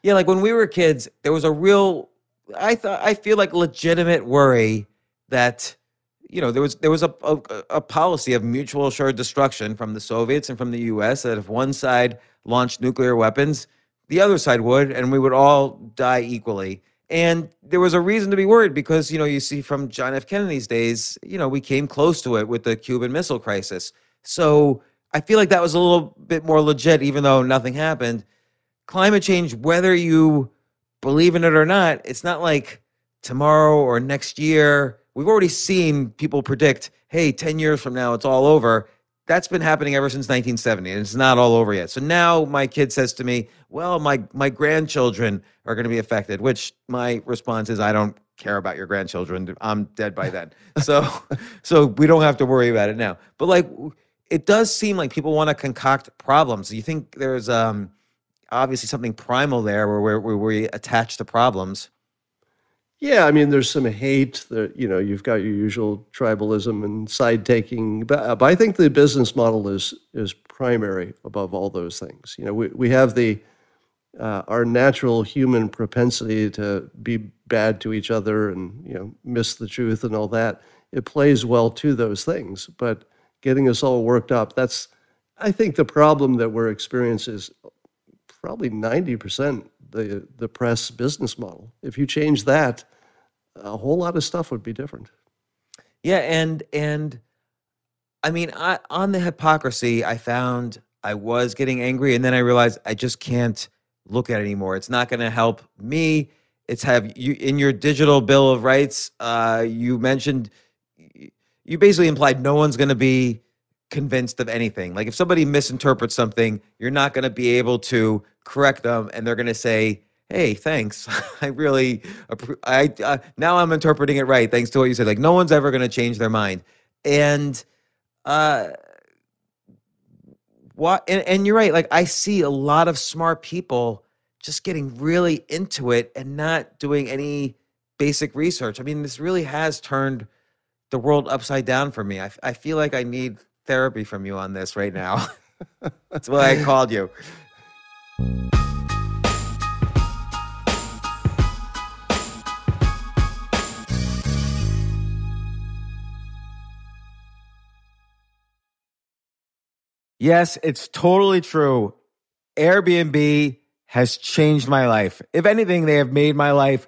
Yeah, like when we were kids, there was a real I thought I feel like legitimate worry that you know there was there was a, a, a policy of mutual assured destruction from the Soviets and from the U.S. that if one side launched nuclear weapons, the other side would, and we would all die equally. And there was a reason to be worried because you know you see from John F. Kennedy's days, you know we came close to it with the Cuban Missile Crisis. So I feel like that was a little bit more legit, even though nothing happened. Climate change, whether you believe in it or not, it's not like tomorrow or next year we've already seen people predict, hey, 10 years from now, it's all over. That's been happening ever since 1970, and it's not all over yet. So now my kid says to me, well, my, my grandchildren are going to be affected, which my response is, I don't care about your grandchildren. I'm dead by then. So, so we don't have to worry about it now. But like, it does seem like people want to concoct problems. You think there's um, obviously something primal there where, where, where we attach to problems. Yeah, I mean, there's some hate that, you know, you've got your usual tribalism and side taking, but, uh, but I think the business model is is primary above all those things. You know, we, we have the uh, our natural human propensity to be bad to each other and, you know, miss the truth and all that. It plays well to those things, but getting us all worked up, that's, I think the problem that we're experiencing is probably 90% the, the press business model. If you change that, a whole lot of stuff would be different. Yeah, and and I mean, I, on the hypocrisy, I found I was getting angry, and then I realized I just can't look at it anymore. It's not going to help me. It's have you in your digital bill of rights. Uh, you mentioned you basically implied no one's going to be convinced of anything. Like if somebody misinterprets something, you're not going to be able to correct them, and they're going to say, "Hey, thanks. I really, I uh, now I'm interpreting it right thanks to what you said." Like no one's ever going to change their mind, and uh, what? And, and you're right. Like I see a lot of smart people just getting really into it and not doing any basic research. I mean, this really has turned the world upside down for me. I, I feel like I need therapy from you on this right now. That's why I called you. Yes, it's totally true. Airbnb has changed my life. If anything, they have made my life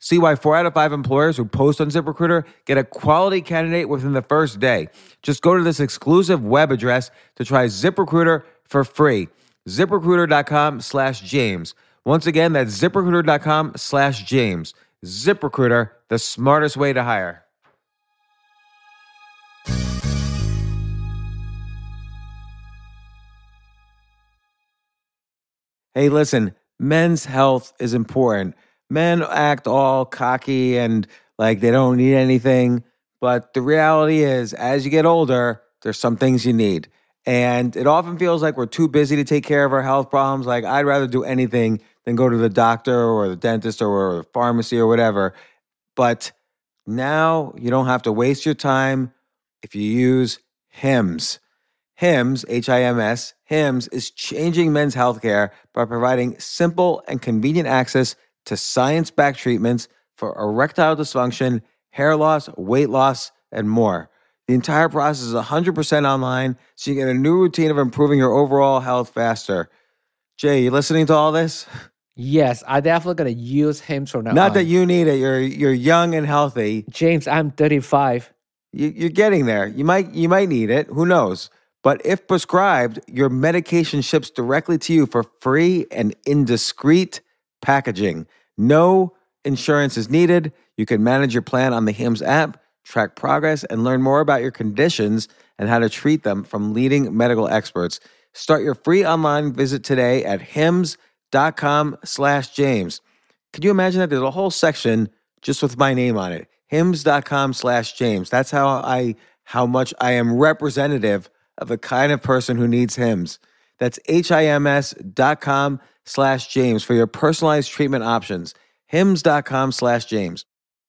See why four out of five employers who post on ZipRecruiter get a quality candidate within the first day. Just go to this exclusive web address to try ZipRecruiter for free. ZipRecruiter.com slash James. Once again, that's ZipRecruiter.com slash James. ZipRecruiter, the smartest way to hire. Hey, listen, men's health is important. Men act all cocky and like they don't need anything. But the reality is, as you get older, there's some things you need. And it often feels like we're too busy to take care of our health problems. Like, I'd rather do anything than go to the doctor or the dentist or the pharmacy or whatever. But now you don't have to waste your time if you use HIMS. HIMS, H I M S, HIMS is changing men's healthcare by providing simple and convenient access to science backed treatments for erectile dysfunction, hair loss, weight loss, and more. The entire process is 100% online, so you get a new routine of improving your overall health faster. Jay, you listening to all this? Yes, I definitely gonna use him from now Not on. that you need it. You're you're young and healthy. James, I'm 35. You, you're getting there. You might you might need it. Who knows? But if prescribed, your medication ships directly to you for free and in discreet packaging. No insurance is needed. You can manage your plan on the HIMS app, track progress, and learn more about your conditions and how to treat them from leading medical experts. Start your free online visit today at hims.com slash James. Can you imagine that? There's a whole section just with my name on it. Hims.com slash James. That's how I how much I am representative of the kind of person who needs HIMS. That's H-I-M-S dot com slash James for your personalized treatment options. HIMS.com slash James.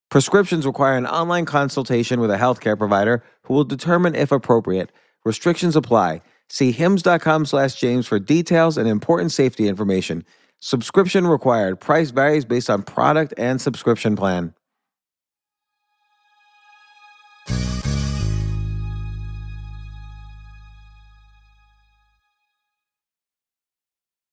Prescriptions require an online consultation with a healthcare provider who will determine if appropriate. Restrictions apply. See HIMS.com slash James for details and important safety information. Subscription required. Price varies based on product and subscription plan.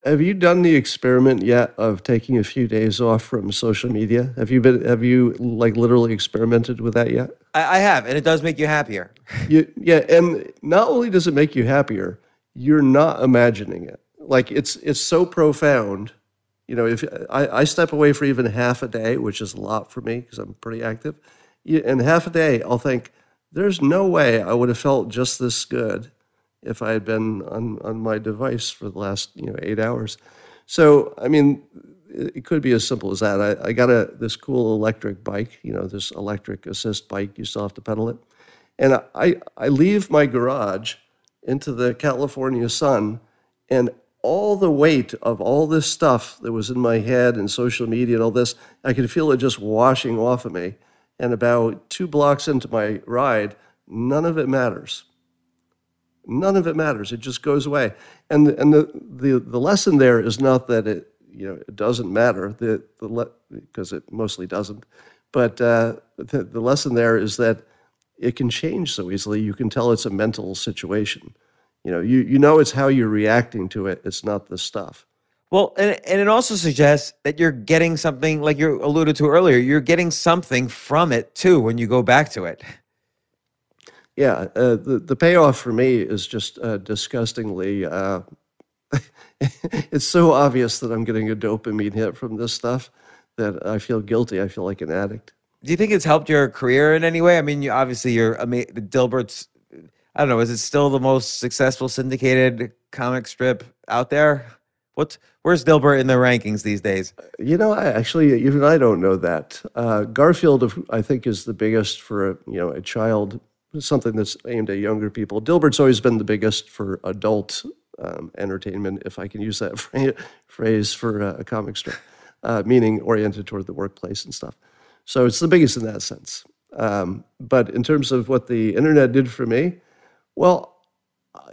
Have you done the experiment yet of taking a few days off from social media? Have you been? Have you like literally experimented with that yet? I, I have, and it does make you happier. You, yeah, and not only does it make you happier, you're not imagining it. Like it's it's so profound. You know, if I, I step away for even half a day, which is a lot for me because I'm pretty active, in half a day, I'll think, "There's no way I would have felt just this good if I had been on on my device for the last you know eight hours." So, I mean, it could be as simple as that. I, I got a this cool electric bike, you know, this electric assist bike. You still have to pedal it, and I I leave my garage into the California sun, and all the weight of all this stuff that was in my head and social media and all this, I could feel it just washing off of me. And about two blocks into my ride, none of it matters. None of it matters. It just goes away. And and the the, the lesson there is not that it you know it doesn't matter the the because it mostly doesn't, but uh, the, the lesson there is that it can change so easily. You can tell it's a mental situation. You know, you you know it's how you're reacting to it. It's not the stuff. Well, and, and it also suggests that you're getting something, like you alluded to earlier, you're getting something from it too when you go back to it. Yeah, uh, the the payoff for me is just uh, disgustingly. Uh, it's so obvious that I'm getting a dopamine hit from this stuff that I feel guilty. I feel like an addict. Do you think it's helped your career in any way? I mean, you obviously you're ama- Dilbert's. I don't know. Is it still the most successful syndicated comic strip out there? What's where's Dilbert in the rankings these days? You know, I actually even I don't know that. Uh, Garfield, I think, is the biggest for a, you know a child, something that's aimed at younger people. Dilbert's always been the biggest for adult um, entertainment, if I can use that phrase for a, a comic strip, uh, meaning oriented toward the workplace and stuff. So it's the biggest in that sense. Um, but in terms of what the internet did for me, well,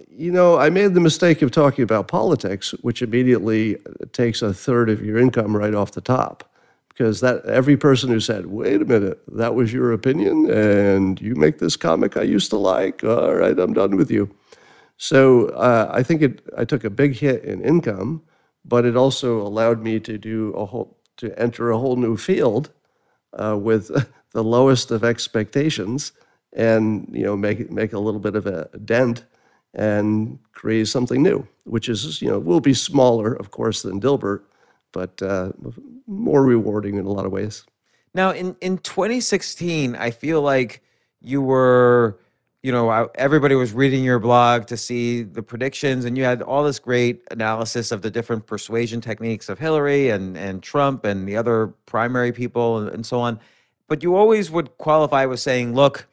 you know, I made the mistake of talking about politics, which immediately takes a third of your income right off the top. Because that every person who said, "Wait a minute, that was your opinion, and you make this comic I used to like," all right, I'm done with you. So uh, I think it. I took a big hit in income, but it also allowed me to do a whole to enter a whole new field uh, with the lowest of expectations, and you know make make a little bit of a dent and create something new, which is you know will be smaller, of course, than Dilbert, but uh, more rewarding in a lot of ways. Now, in in 2016, I feel like you were, you know, everybody was reading your blog to see the predictions, and you had all this great analysis of the different persuasion techniques of Hillary and and Trump and the other primary people and, and so on. But you always would qualify with saying, "Look,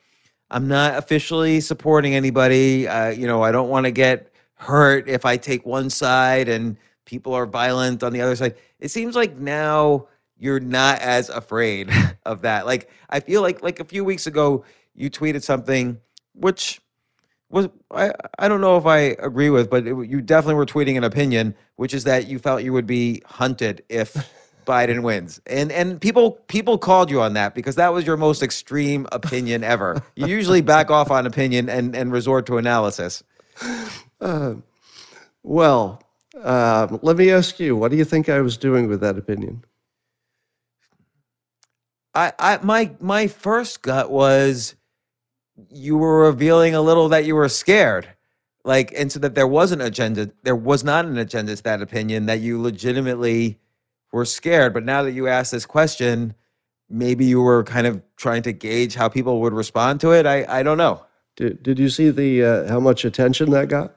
I'm not officially supporting anybody. Uh, you know, I don't want to get hurt if I take one side and people are violent on the other side. It seems like now you're not as afraid of that. Like I feel like like a few weeks ago you tweeted something which was I I don't know if I agree with, but it, you definitely were tweeting an opinion, which is that you felt you would be hunted if Biden wins. And and people people called you on that because that was your most extreme opinion ever. You usually back off on opinion and and resort to analysis. Uh, well, um, let me ask you, what do you think I was doing with that opinion? I, I my my first gut was you were revealing a little that you were scared. Like and so that there was an agenda there was not an agenda to that opinion that you legitimately were scared. But now that you asked this question, maybe you were kind of trying to gauge how people would respond to it. I, I don't know. Did, did you see the uh, how much attention that got?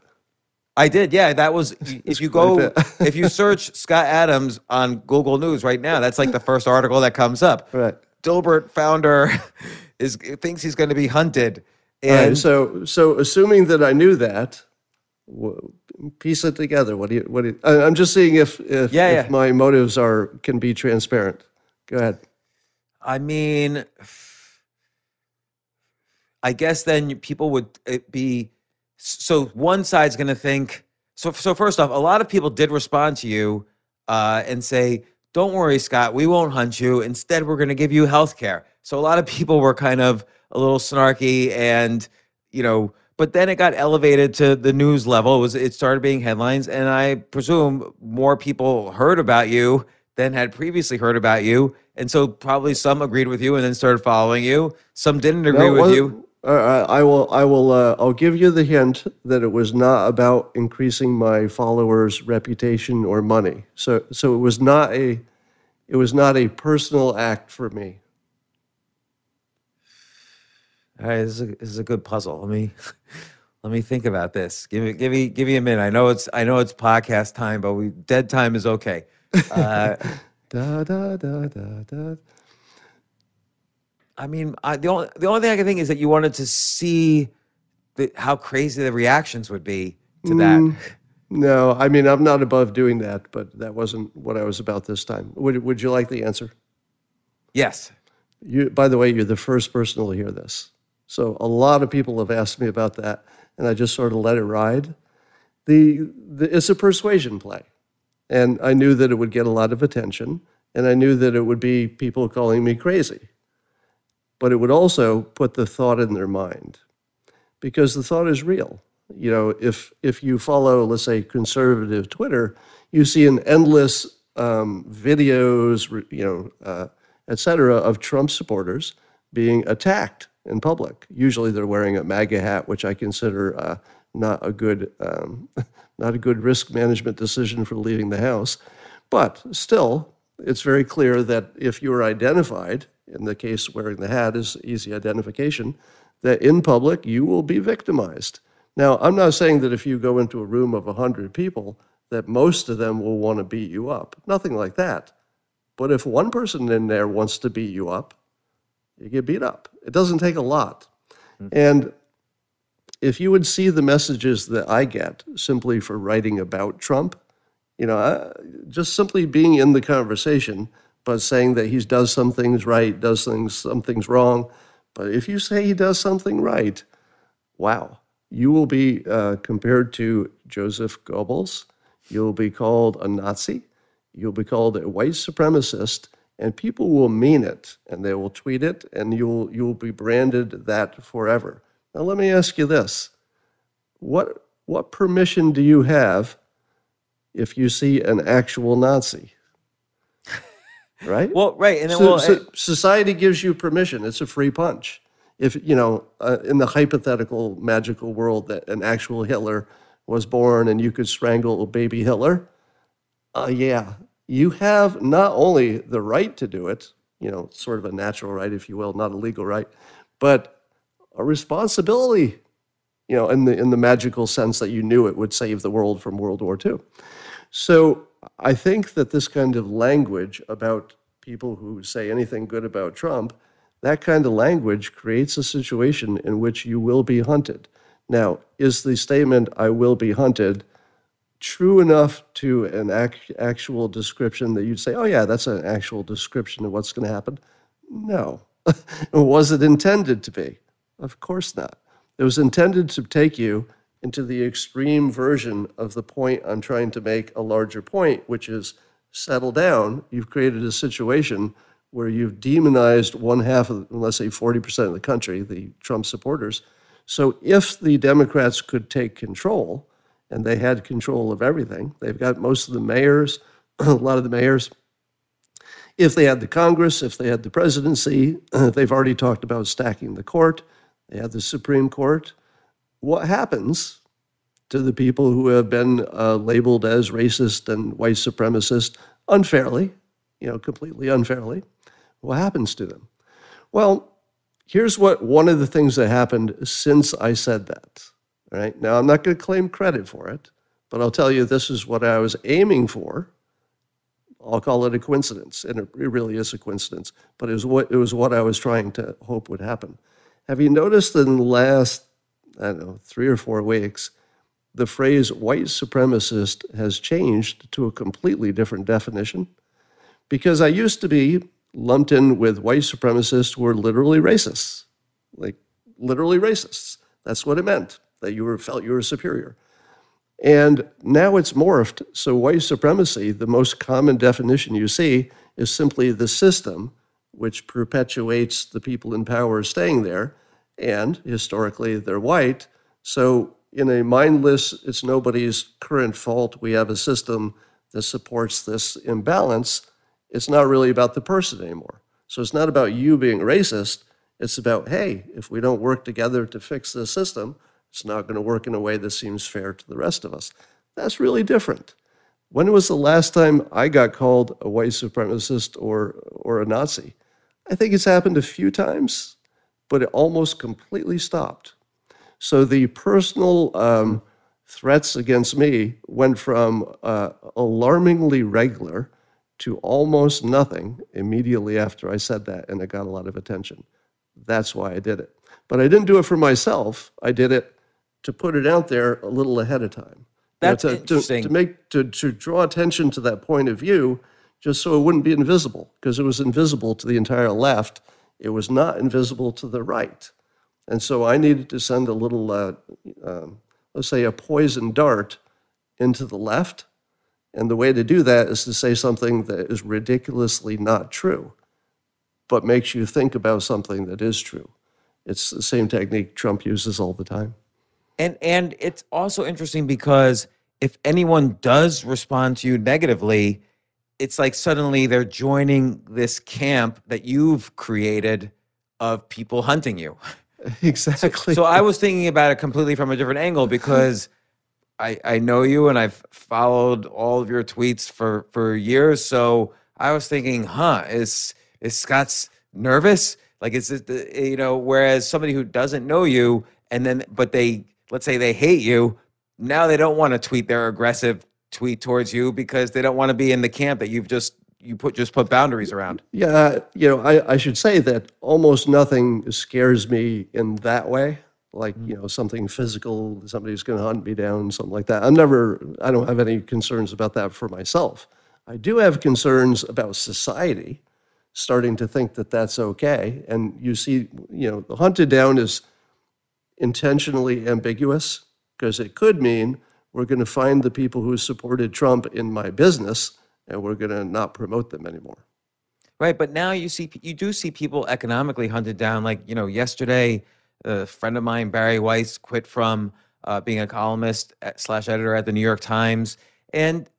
I did, yeah. That was if you go if you search Scott Adams on Google News right now, that's like the first article that comes up. Right. Dilbert founder is thinks he's going to be hunted. All right, And so so assuming that I knew that, piece it together. What do you? What do you, I'm just seeing if if, Yeah, if yeah. my motives are can be transparent. Go ahead. I mean, I guess then people would be so one side's going to think so. So first off, a lot of people did respond to you uh, and say, "Don't worry, Scott, we won't hunt you. Instead, we're going to give you health care." So a lot of people were kind of a little snarky and you know. But then it got elevated to the news level. It was it started being headlines, and I presume more people heard about you than had previously heard about you, and so probably some agreed with you and then started following you. Some didn't agree No, with you. Uh, I I will. I will. Uh, I'll give you the hint that it was not about increasing my followers' reputation or money. So so it was not a. It was not a personal act for me. All right, this is, a, this is a good puzzle. Let me let me think about this. Give me give me give me a minute. I know it's I know it's podcast time, but we dead time is okay. Uh, Da da da da da. I mean, I, the only the only thing I can think is that you wanted to see the, how crazy the reactions would be to mm, that. No, I mean I'm not above doing that, but that wasn't what I was about this time. Would Would you like the answer? Yes. You, by the way, you're the first person to hear this. So a lot of people have asked me about that, and I just sort of let it ride. The, the it's a persuasion play, and I knew that it would get a lot of attention, and I knew that it would be people calling me crazy, but it would also put the thought in their mind, because the thought is real. You know, if if you follow, let's say, conservative Twitter, you see an endless um, videos, you know, uh, et cetera, of Trump supporters being attacked in public. Usually, they're wearing a MAGA hat, which I consider uh, not a good um, not a good risk management decision for leaving the house. But still, it's very clear that if you are identified, in the case wearing the hat is easy identification, that in public you will be victimized. Now, I'm not saying that if you go into a room of 100 people, that most of them will want to beat you up. Nothing like that. But if one person in there wants to beat you up, you get beat up. It doesn't take a lot. Hmm. And if you would see the messages that I get simply for writing about Trump, you know, I, just simply being in the conversation, but saying that he does some things right, does things some things wrong. But if you say he does something right, wow, you will be uh, compared to Joseph Goebbels. You'll be called a Nazi. You'll be called a white supremacist, and people will mean it, and they will tweet it, and you'll you'll be branded that forever. Now, let me ask you this: what what permission do you have if you see an actual Nazi? Right? Well, right, and then So- well, so eh, society gives you permission. It's a free punch. If you know, uh, in the hypothetical magical world that an actual Hitler was born and you could strangle a baby Hitler, uh, yeah, you have not only the right to do it, you know, sort of a natural right, if you will, not a legal right, but a responsibility, you know, in the in the magical sense that you knew it would save the world from World War II. So I think that this kind of language about people who say anything good about Trump, that kind of language creates a situation in which you will be hunted. Now, is the statement, I will be hunted, true enough to an ac- actual description that you'd say, oh, yeah, that's an actual description of what's going to happen? No. was it intended to be? Of course not. It was intended to take you into the extreme version of the point I'm trying to make a larger point, which is settle down. You've created a situation where you've demonized one half of, let's say 40% of the country, the Trump supporters. So if the Democrats could take control, and they had control of everything, they've got most of the mayors, a lot of the mayors, if they had the Congress, if they had the presidency, they've already talked about stacking the court, they had the Supreme Court. What happens to the people who have been uh, labeled as racist and white supremacist unfairly, you know, completely unfairly? What happens to them? Well, here's what one of the things that happened since I said that. All right. Now, I'm not going to claim credit for it, but I'll tell you this is what I was aiming for. I'll call it a coincidence, and it really is a coincidence, but it was what it was what I was trying to hope would happen. Have you noticed in the last, I don't know, three or four weeks, the phrase white supremacist has changed to a completely different definition? Because I used to be lumped in with white supremacists who were literally racists, like literally racists. That's what it meant, that you were felt you were superior. And now it's morphed. So, white supremacy, the most common definition you see, is simply the system which perpetuates the people in power staying there. And historically, they're white. So, in a mindless, it's nobody's current fault, we have a system that supports this imbalance. It's not really about the person anymore. So, it's not about you being racist. It's about, hey, if we don't work together to fix this system, it's not going to work in a way that seems fair to the rest of us. That's really different. When was the last time I got called a white supremacist or, or a Nazi? I think it's happened a few times, but it almost completely stopped. So the personal um, threats against me went from uh, alarmingly regular to almost nothing immediately after I said that, and it got a lot of attention. That's why I did it. But I didn't do it for myself. I did it to put it out there a little ahead of time. You know, That's to, to- interesting. To, make to, to draw attention to that point of view, just so it wouldn't be invisible, because it was invisible to the entire left. It was not invisible to the right. And so I needed to send a little, uh, um, let's say, a poison dart into the left. And the way to do that is to say something that is ridiculously not true, but makes you think about something that is true. It's the same technique Trump uses all the time. And and it's also interesting because if anyone does respond to you negatively, it's like suddenly they're joining this camp that you've created of people hunting you. Exactly. So I was thinking about it completely from a different angle because I I know you and I've followed all of your tweets for for years. So I was thinking, huh, is is Scott's nervous? Like is it the- eh, you know, whereas somebody who doesn't know you and then but they let's say they hate you, now they don't want to tweet their aggressive tweet towards you because they don't want to be in the camp that you've just you put just put boundaries around. Yeah, uh, you know, I, I should say that almost nothing scares me in that way. Like, you know, something physical, somebody's going to hunt me down, something like that. I'm never, I don't have any concerns about that for myself. I do have concerns about society starting to think that that's okay. And you see, you know, the hunted down is intentionally ambiguous because it could mean we're going to find the people who supported Trump in my business and we're going to not promote them anymore. Right, but now you see you do see people economically hunted down. Like you know, yesterday, a friend of mine, Bari Weiss, quit from uh, being a columnist at, slash editor at the New York Times, and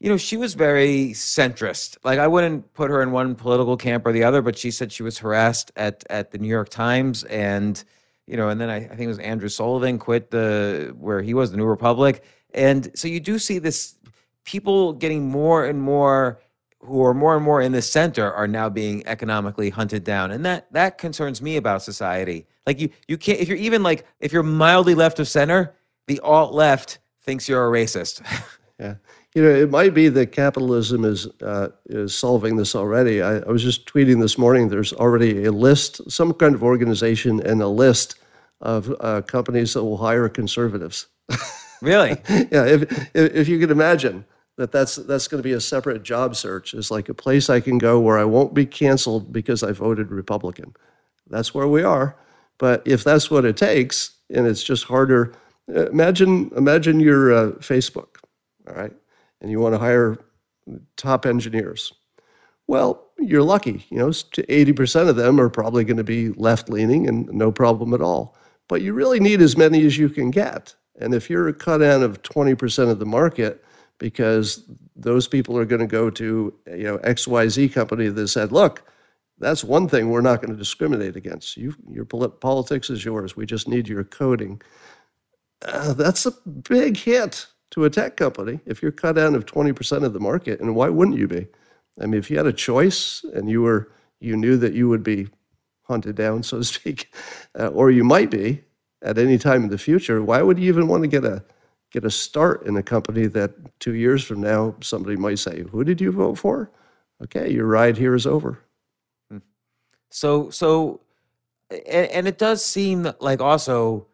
you know she was very centrist. Like I wouldn't put her in one political camp or the other, but she said she was harassed at at the New York Times, and you know, and then I, I think it was Andrew Sullivan quit the where he was the New Republic, and so you do see this people getting more and more who are more and more in the center are now being economically hunted down and that that concerns me about society like you you can't if you're even like if you're mildly left of center the alt left thinks you're a racist Yeah, you know, it might be that capitalism is uh, is solving this already. I, I was just tweeting this morning. There's already a list, some kind of organization, and a list of uh, companies that will hire conservatives. really yeah, if, if if you could imagine that that's that's going to be a separate job search. It's like a place I can go where I won't be canceled because I voted Republican. That's where we are. But if that's what it takes, and it's just harder, uh, imagine imagine your uh, Facebook, all right, and you want to hire top engineers. Well, you're lucky. You know, eighty percent of them are probably going to be left leaning and no problem at all. But you really need as many as you can get. And if you're a cut down of twenty percent of the market, because those people are going to go to you know XYZ company that said, look, that's one thing we're not going to discriminate against. You, your politics is yours. We just need your coding. Uh, that's a big hit to a tech company if you're cut out of 20% of the market. And why wouldn't you be? I mean, if you had a choice and you were you knew that you would be hunted down, so to speak, uh, or you might be at any time in the future, why would you even want to get a get a start in a company that two years from now somebody might say, "Who did you vote for?" Okay, your ride here is over. Hmm. so so and, and it does seem like also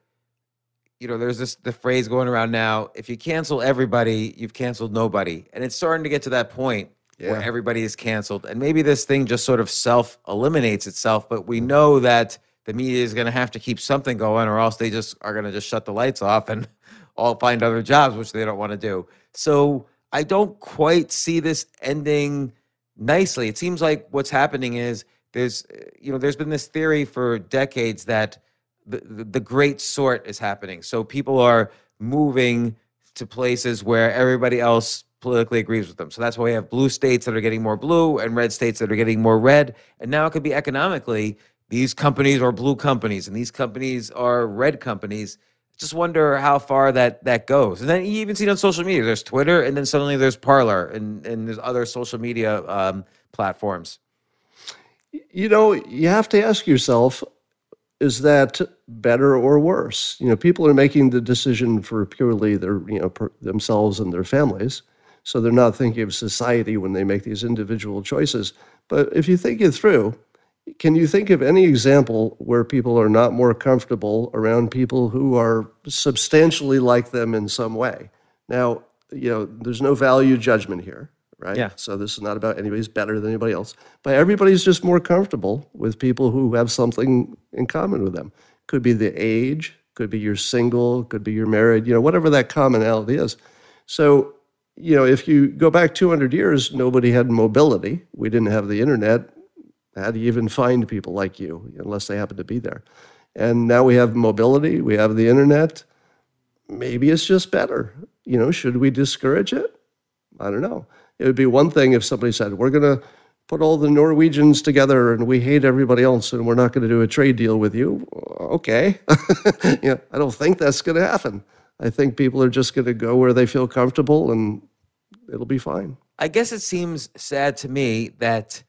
you know there's this the phrase going around now if you cancel everybody you've canceled nobody and it's starting to get to that point where everybody is canceled and maybe this thing just sort of self eliminates itself but we know that the media is going to have to keep something going or else they just are going to just shut the lights off and all find other jobs which they don't want to do. So i don't quite see this ending nicely. It seems like what's happening is there's you know there's been this theory for decades that the, the, the great sort is happening. So people are moving to places where everybody else politically agrees with them. So that's why we have blue states that are getting more blue and red states that are getting more red. And now it could be economically these companies are blue companies and these companies are red companies just wonder how far that that goes and then you even see it on social media there's twitter and then suddenly there's Parler and and there's other social media um, platforms You know, you have to ask yourself, is that better or worse? You know, people are making the decision for purely their, you know, per, themselves and their families. So they're not thinking of society when they make these individual choices. But if you think it through, can you think of any example where people are not more comfortable around people who are substantially like them in some way? Now, you know, there's no value judgment here, right? Yeah. So this is not about anybody's better than anybody else, but everybody's just more comfortable with people who have something in common with them. Could be the age, could be you're single, could be you're married, you know, whatever that commonality is. So, you know, if you go back 200 years, nobody had mobility. We didn't have the internet. How do you even find people like you unless they happen to be there? And now we have mobility, we have the internet. Maybe it's just better. You know, should we discourage it? I don't know. It would be one thing if somebody said, we're going to put all the Norwegians together and we hate everybody else and we're not going to do a trade deal with you. Okay. yeah, I don't think that's going to happen. I think people are just going to go where they feel comfortable and it'll be fine. I guess it seems sad to me that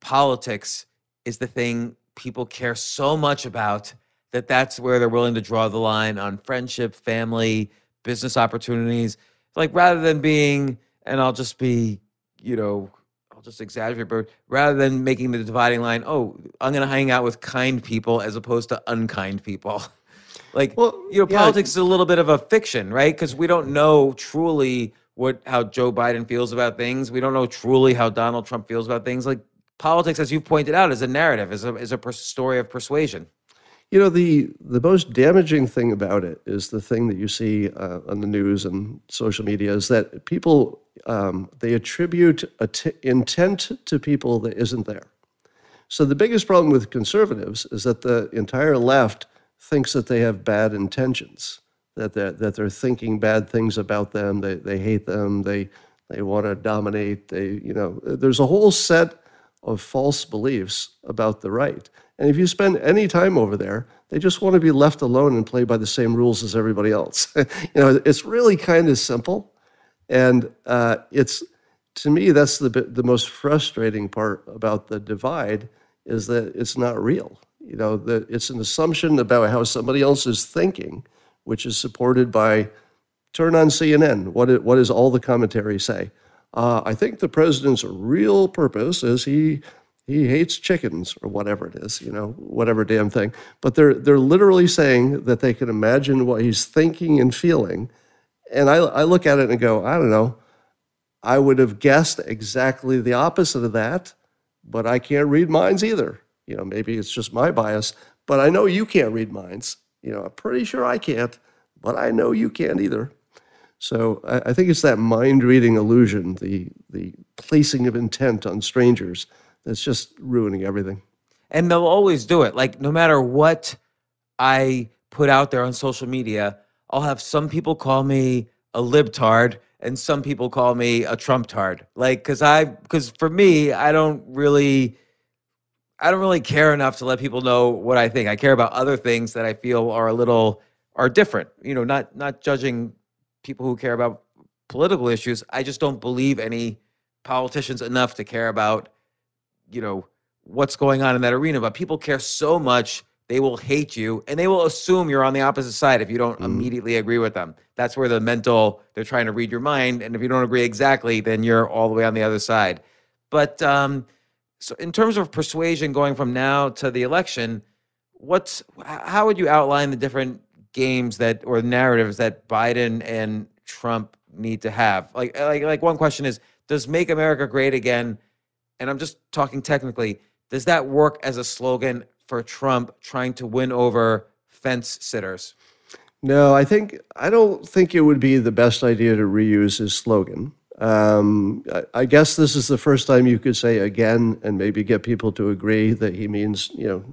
politics is the thing people care so much about that that's where they're willing to draw the line on friendship, family, business opportunities. Like rather than being, and I'll just be, you know, I'll just exaggerate, but rather than making the dividing line, oh, I'm going to hang out with kind people as opposed to unkind people. like, Well, you know, yeah. politics is a little bit of a fiction, right? Because we don't know truly what how Joe Biden feels about things. We don't know truly how Donald Trump feels about things. Like politics, as you pointed out, is a narrative, is a is a story of persuasion. You know, the, the most damaging thing about it is the thing that you see uh, on the news and social media is that people, um, they attribute intent to people that isn't there. So the biggest problem with conservatives is that the entire left thinks that they have bad intentions, that they're, that they're thinking bad things about them, they, they hate them, they, they want to dominate, they, you know, there's a whole set of false beliefs about the right. And if you spend any time over there, they just want to be left alone and play by the same rules as everybody else. you know, it's really kind of simple. And uh, it's, to me, that's the, the most frustrating part about the divide is that it's not real. You know, that it's an assumption about how somebody else is thinking, which is supported by turn on CNN. What, it, what does all the commentary say? Uh, I think the president's real purpose is he he hates chickens or whatever it is, you know, whatever damn thing. But they're they're literally saying that they can imagine what he's thinking and feeling. And I, I look at it and go, I don't know. I would have guessed exactly the opposite of that, but I can't read minds either. You know, maybe it's just my bias, but I know you can't read minds. You know, I'm pretty sure I can't, but I know you can't either. So I, I think it's that mind reading illusion, the the placing of intent on strangers, that's just ruining everything. and they'll always do it. Like no matter what I put out there on social media, I'll have some people call me a libtard and some people call me a Trumptard. Like cuz I cuz for me, I don't really I don't really care enough to let people know what I think. I care about other things that I feel are a little are different. You know, not not judging people who care about political issues. I just don't believe any politicians enough to care about you know what's going on in that arena. But people care so much they will hate you and they will assume you're on the opposite side if you don't immediately agree with them. That's where the mental they're trying to read your mind and if you don't agree exactly then you're all the way on the other side. But um so in terms of persuasion going from now to the election what's how would you outline the different games that or narratives that biden and trump need to have like like like one question is does make america great again and I'm just talking technically, does that work as a slogan for Trump trying to win over fence sitters? No, I think I don't think it would be the best idea to reuse his slogan. Um, I, I guess this is the first time you could say again and maybe get people to agree that he means you know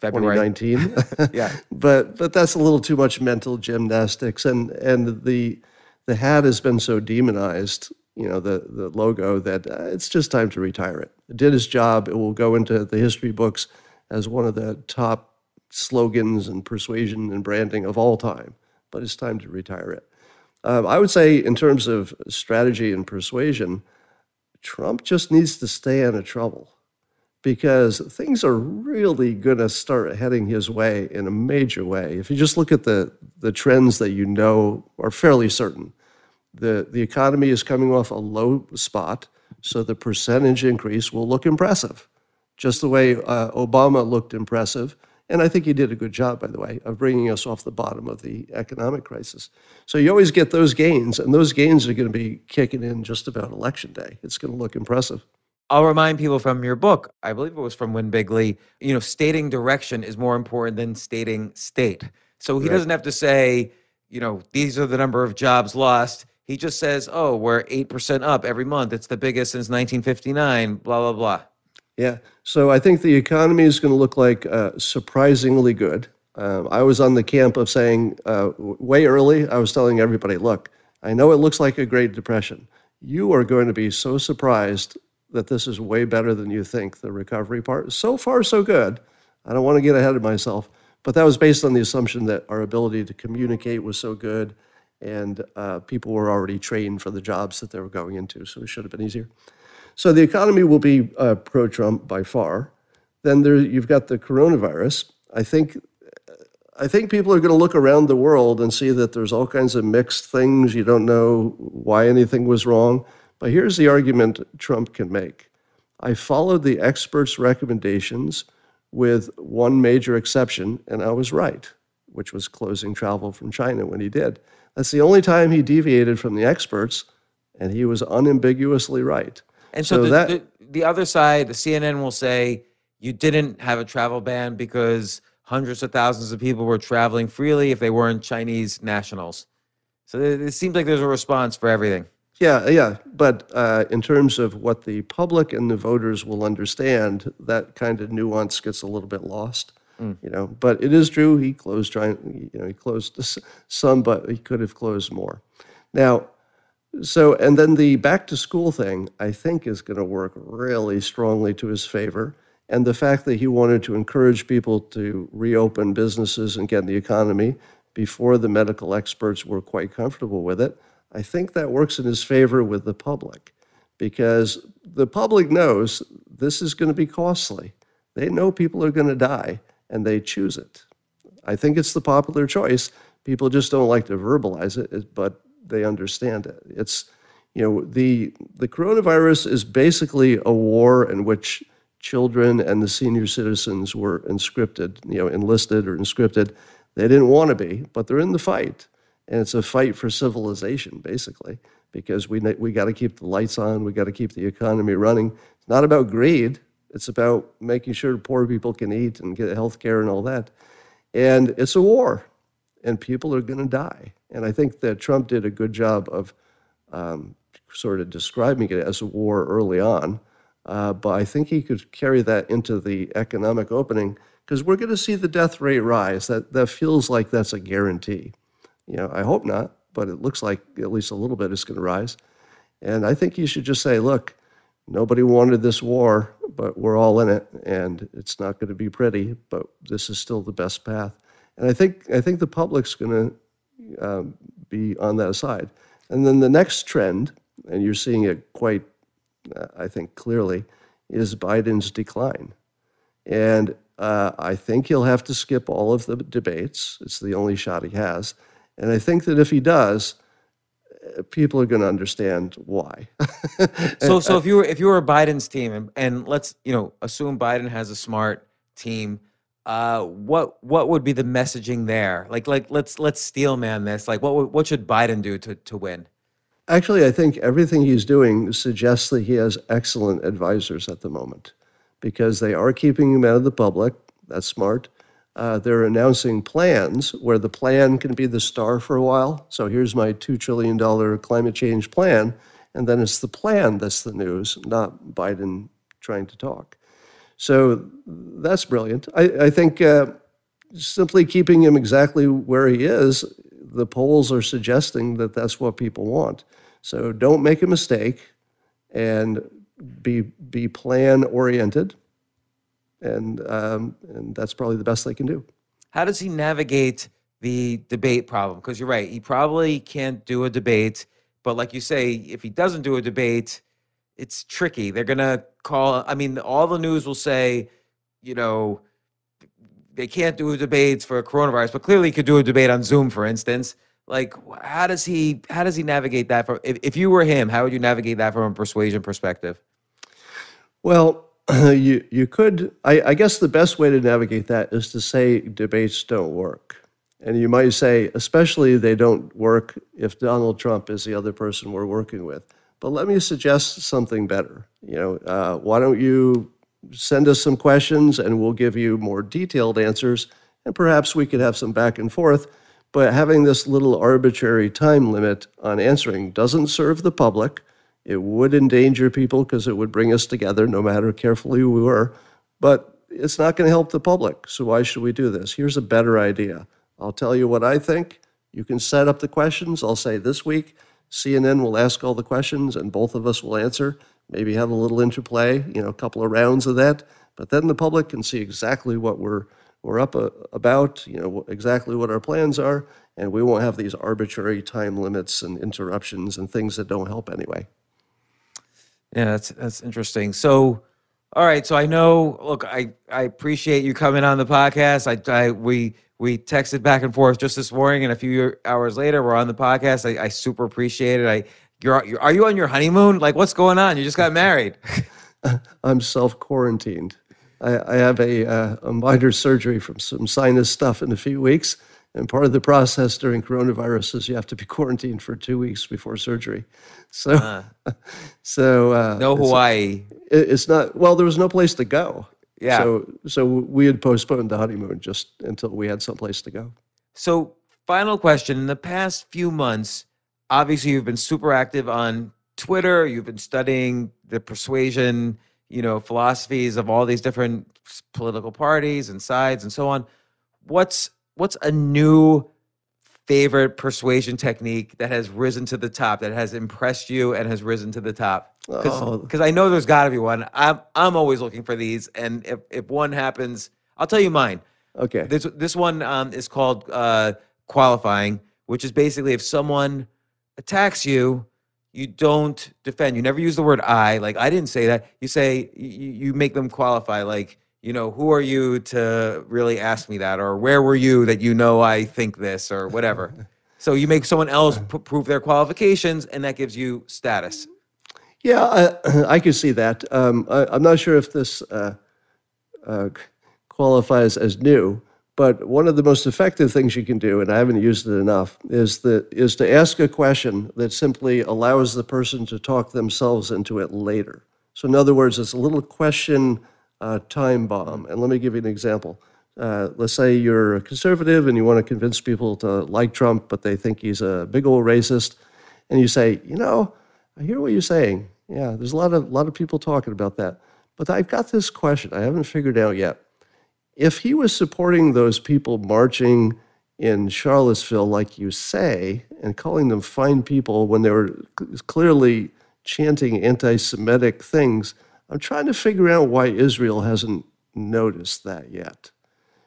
February. 2019. Yeah. but but that's a little too much mental gymnastics, and and the the hat has been so demonized, you know, the the logo that uh, it's just time to retire it. It did its job. It will go into the history books as one of the top slogans and persuasion and branding of all time. But it's time to retire it. Um, I would say, in terms of strategy and persuasion, Trump just needs to stay out of trouble because things are really going to start heading his way in a major way. If you just look at the, the trends that you know are fairly certain, The, the economy is coming off a low spot, so the percentage increase will look impressive, just the way uh, Obama looked impressive. And I think he did a good job, by the way, of bringing us off the bottom of the economic crisis. So you always get those gains, and those gains are going to be kicking in just about election day. It's going to look impressive. I'll remind people from your book, I believe it was from Win Bigly, you know, stating direction is more important than stating state. So he Right. doesn't have to say, you know, these are the number of jobs lost. He just says, oh, we're 8% up every month. It's the biggest since 1959, blah, blah, blah. Yeah. So I think the economy is going to look like uh, surprisingly good. Um, I was on the camp of saying uh, way early, I was telling everybody, look, I know it looks like a Great Depression. You are going to be so surprised that this is way better than you think, the recovery part. So far, so good. I don't want to get ahead of myself, but that was based on the assumption that our ability to communicate was so good and uh, people were already trained for the jobs that they were going into, so it should have been easier. So the economy will be uh, pro-Trump by far. Then there, you've got the coronavirus. I think, I think people are going to look around the world and see that there's all kinds of mixed things. You don't know why anything was wrong. But here's the argument Trump can make. I followed the experts' recommendations with one major exception, and I was right, which was closing travel from China when he did. That's the only time he deviated from the experts, and he was unambiguously right. And so, So the, that- the, the other side, the CNN will say you didn't have a travel ban because hundreds of thousands of people were traveling freely if they weren't Chinese nationals. So it, it seems like there's a response for everything. Yeah, yeah. But uh, in terms of what the public and the voters will understand, that kind of nuance gets a little bit lost. You know, but it is true he closed China. You know, he closed some, but he could have closed more. Now, so and then the back to school thing, I think, is going to work really strongly to his favor. And the fact that he wanted to encourage people to reopen businesses and get in the economy before the medical experts were quite comfortable with it, I think that works in his favor with the public because the public knows this is going to be costly. They know people are going to die and they choose it. I think it's the popular choice. People just don't like to verbalize it, but they understand it. It's, you know, the the coronavirus is basically a war in which children and the senior citizens were inscripted, you know, enlisted or inscripted. They didn't want to be, but they're in the fight, and it's a fight for civilization, basically, because we we got to keep the lights on, we got to keep the economy running. It's not about greed. It's about making sure poor people can eat and get health care and all that. And it's a war, and people are going to die. And I think that Trump did a good job of um, sort of describing it as a war early on. Uh, but I think he could carry that into the economic opening because we're going to see the death rate rise. That, that feels like that's a guarantee. You know, I hope not, but it looks like at least a little bit is going to rise. And I think you should just say, look, nobody wanted this war, but we're all in it, and it's not going to be pretty, but this is still the best path. And I think I think the public's going to um, be on that side. And then the next trend, and you're seeing it quite, uh, I think, clearly, is Biden's decline. And uh, I think he'll have to skip all of the debates. It's the only shot he has. And I think that if he does, people are going to understand why. So, so if you were if you were Biden's team, and, and let's you know assume Biden has a smart team, uh, what what would be the messaging there? Like like let's let's steelman this. Like what what should Biden do to to win? Actually, I think everything he's doing suggests that he has excellent advisors at the moment because they are keeping him out of the public. That's smart. Uh, they're announcing plans where the plan can be the star for a while. So here's my $2 trillion climate change plan. And then it's the plan that's the news, not Biden trying to talk. So that's brilliant. I, I think uh, simply keeping him exactly where he is, the polls are suggesting that that's what people want. So don't make a mistake and be be plan oriented, and um, and that's probably the best they can do. How does he navigate the debate problem? Because you're right, he probably can't do a debate. But like you say, if he doesn't do a debate, it's tricky. They're gonna call. I mean, all the news will say, you know, they can't do debates for coronavirus, but clearly he could do a debate on Zoom, for instance. Like, how does he how does he navigate that? From if, if you were him, how would you navigate that from a persuasion perspective? Well, you you could. I, I guess the best way to navigate that is to say debates don't work, and you might say, especially they don't work if Donald Trump is the other person we're working with. But let me suggest something better. You know, uh, why don't you send us some questions and we'll give you more detailed answers, and perhaps we could have some back and forth. But having this little arbitrary time limit on answering doesn't serve the public. It would endanger people because it would bring us together, no matter carefully we were. But it's not going to help the public. So why should we do this? Here's a better idea. I'll tell you what I think. You can set up the questions. I'll say this week, CNN will ask all the questions and both of us will answer. Maybe have a little interplay, you know, a couple of rounds of that. But then the public can see exactly what we're we're up uh, about, you know, exactly what our plans are, and we won't have these arbitrary time limits and interruptions and things that don't help anyway. Yeah, that's that's interesting. So, all right. So I know. Look, I I appreciate you coming on the podcast. I, I we we texted back and forth just this morning, and a few hours later, we're on the podcast. I, I super appreciate it. I you're, you're are you on your honeymoon? Like, what's going on? You just got married. I'm self quarantined. I, I, have a, uh, a minor surgery from some sinus stuff in a few weeks. And part of the process during coronavirus is you have to be quarantined for two weeks before surgery. So, uh, so uh, no Hawaii. It's, it's not. Well, there was no place to go. Yeah. So, so we had postponed the honeymoon just until we had someplace to go. So, final question: In the past few months, obviously you've been super active on Twitter. You've been studying the persuasion, you know, philosophies of all these different political parties and sides and so on. What's what's a new favorite persuasion technique that has risen to the top that has impressed you and has risen to the top? Because oh. i know there's got to be one. I'm i'm always looking for these and if, if one happens i'll tell you mine. Okay. This this one um, is called uh, qualifying which is basically if someone attacks you you don't defend. You never use the word i like i didn't say that. You say you, you make them qualify like you know, who are you to really ask me that? Or where were you that you know I think this or whatever? so you make someone else p- prove their qualifications and that gives you status. Yeah, I, I can see that. Um, I, am not sure if this uh, uh, qualifies as new, but one of the most effective things you can do, and I haven't used it enough, is that is to ask a question that simply allows the person to talk themselves into it later. So, in other words, it's a little question uh, time bomb. And let me give you an example. Uh, let's say you're a conservative and you want to convince people to like Trump, but they think he's a big old racist. And you say, you know, I hear what you're saying. Yeah, there's a lot of, lot of people talking about that. But I've got this question I haven't figured out yet. If he was supporting those people marching in Charlottesville, like you say, and calling them fine people when they were clearly chanting anti Semitic things, I'm trying to figure out why Israel hasn't noticed that yet.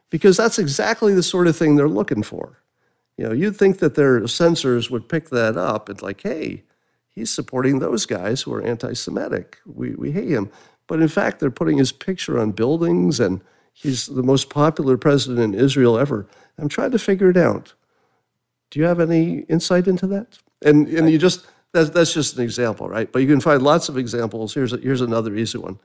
Because that's exactly the sort of thing they're looking for. You know, you'd think that their sensors would pick that up and like, hey, he's supporting those guys who are anti-Semitic. We, we hate him. But in fact, they're putting his picture on buildings and he's the most popular president in Israel ever. I'm trying to figure it out. Do you have any insight into that? And, and you just, that's, that's just an example, right? But you can find lots of examples. Here's, a, here's another easy one.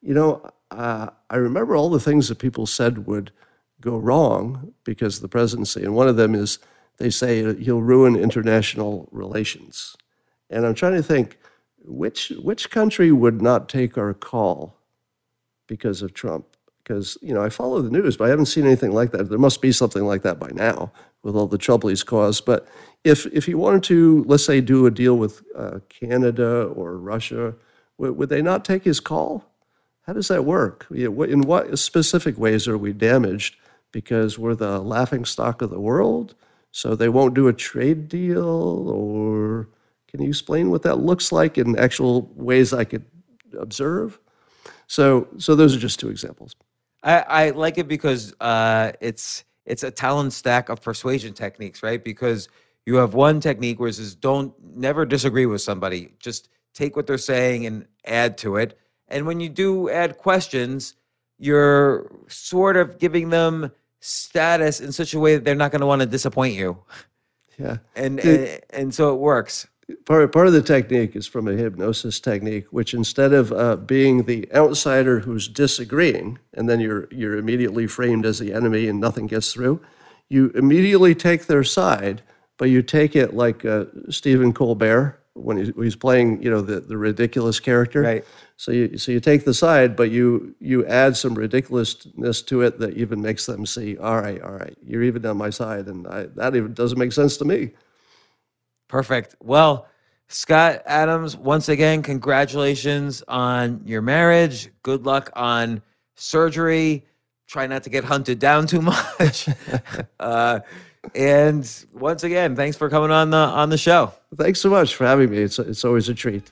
You know, uh, I remember all the things that people said would go wrong because of the presidency. And one of them is they say he'll ruin international relations. And I'm trying to think which, which country would not take our call because of Trump? Because, you know, I follow the news, but I haven't seen anything like that. There must be something like that by now with all the trouble he's caused. But if if he wanted to, let's say, do a deal with uh, Canada or Russia, would, would, they not take his call? How does that work? In what specific ways are we damaged because we're the laughing stock of the world? So they won't do a trade deal, or can you explain what that looks like in actual ways I could observe? So, so those are just two examples. I, I like it because uh, it's it's a talent stack of persuasion techniques, right? Because you have one technique where it says don't never disagree with somebody. Just take what they're saying and add to it. And when you do add questions, you're sort of giving them status in such a way that they're not going to want to disappoint you. Yeah. and, and and so it works. Part part of the technique is from a hypnosis technique, which instead of uh, being the outsider who's disagreeing, and then you're you're immediately framed as the enemy and nothing gets through, you immediately take their side, but you take it like uh, Stephen Colbert when he's, he's playing, you know, the, the ridiculous character. Right. So you so you take the side, but you you add some ridiculousness to it that even makes them see, all right, all right, you're even on my side, and I, that even doesn't make sense to me. Perfect. Well, Scott Adams, once again, congratulations on your marriage. Good luck on surgery. Try not to get hunted down too much. uh, and once again, thanks for coming on the on the show. Thanks so much for having me. It's it's always a treat.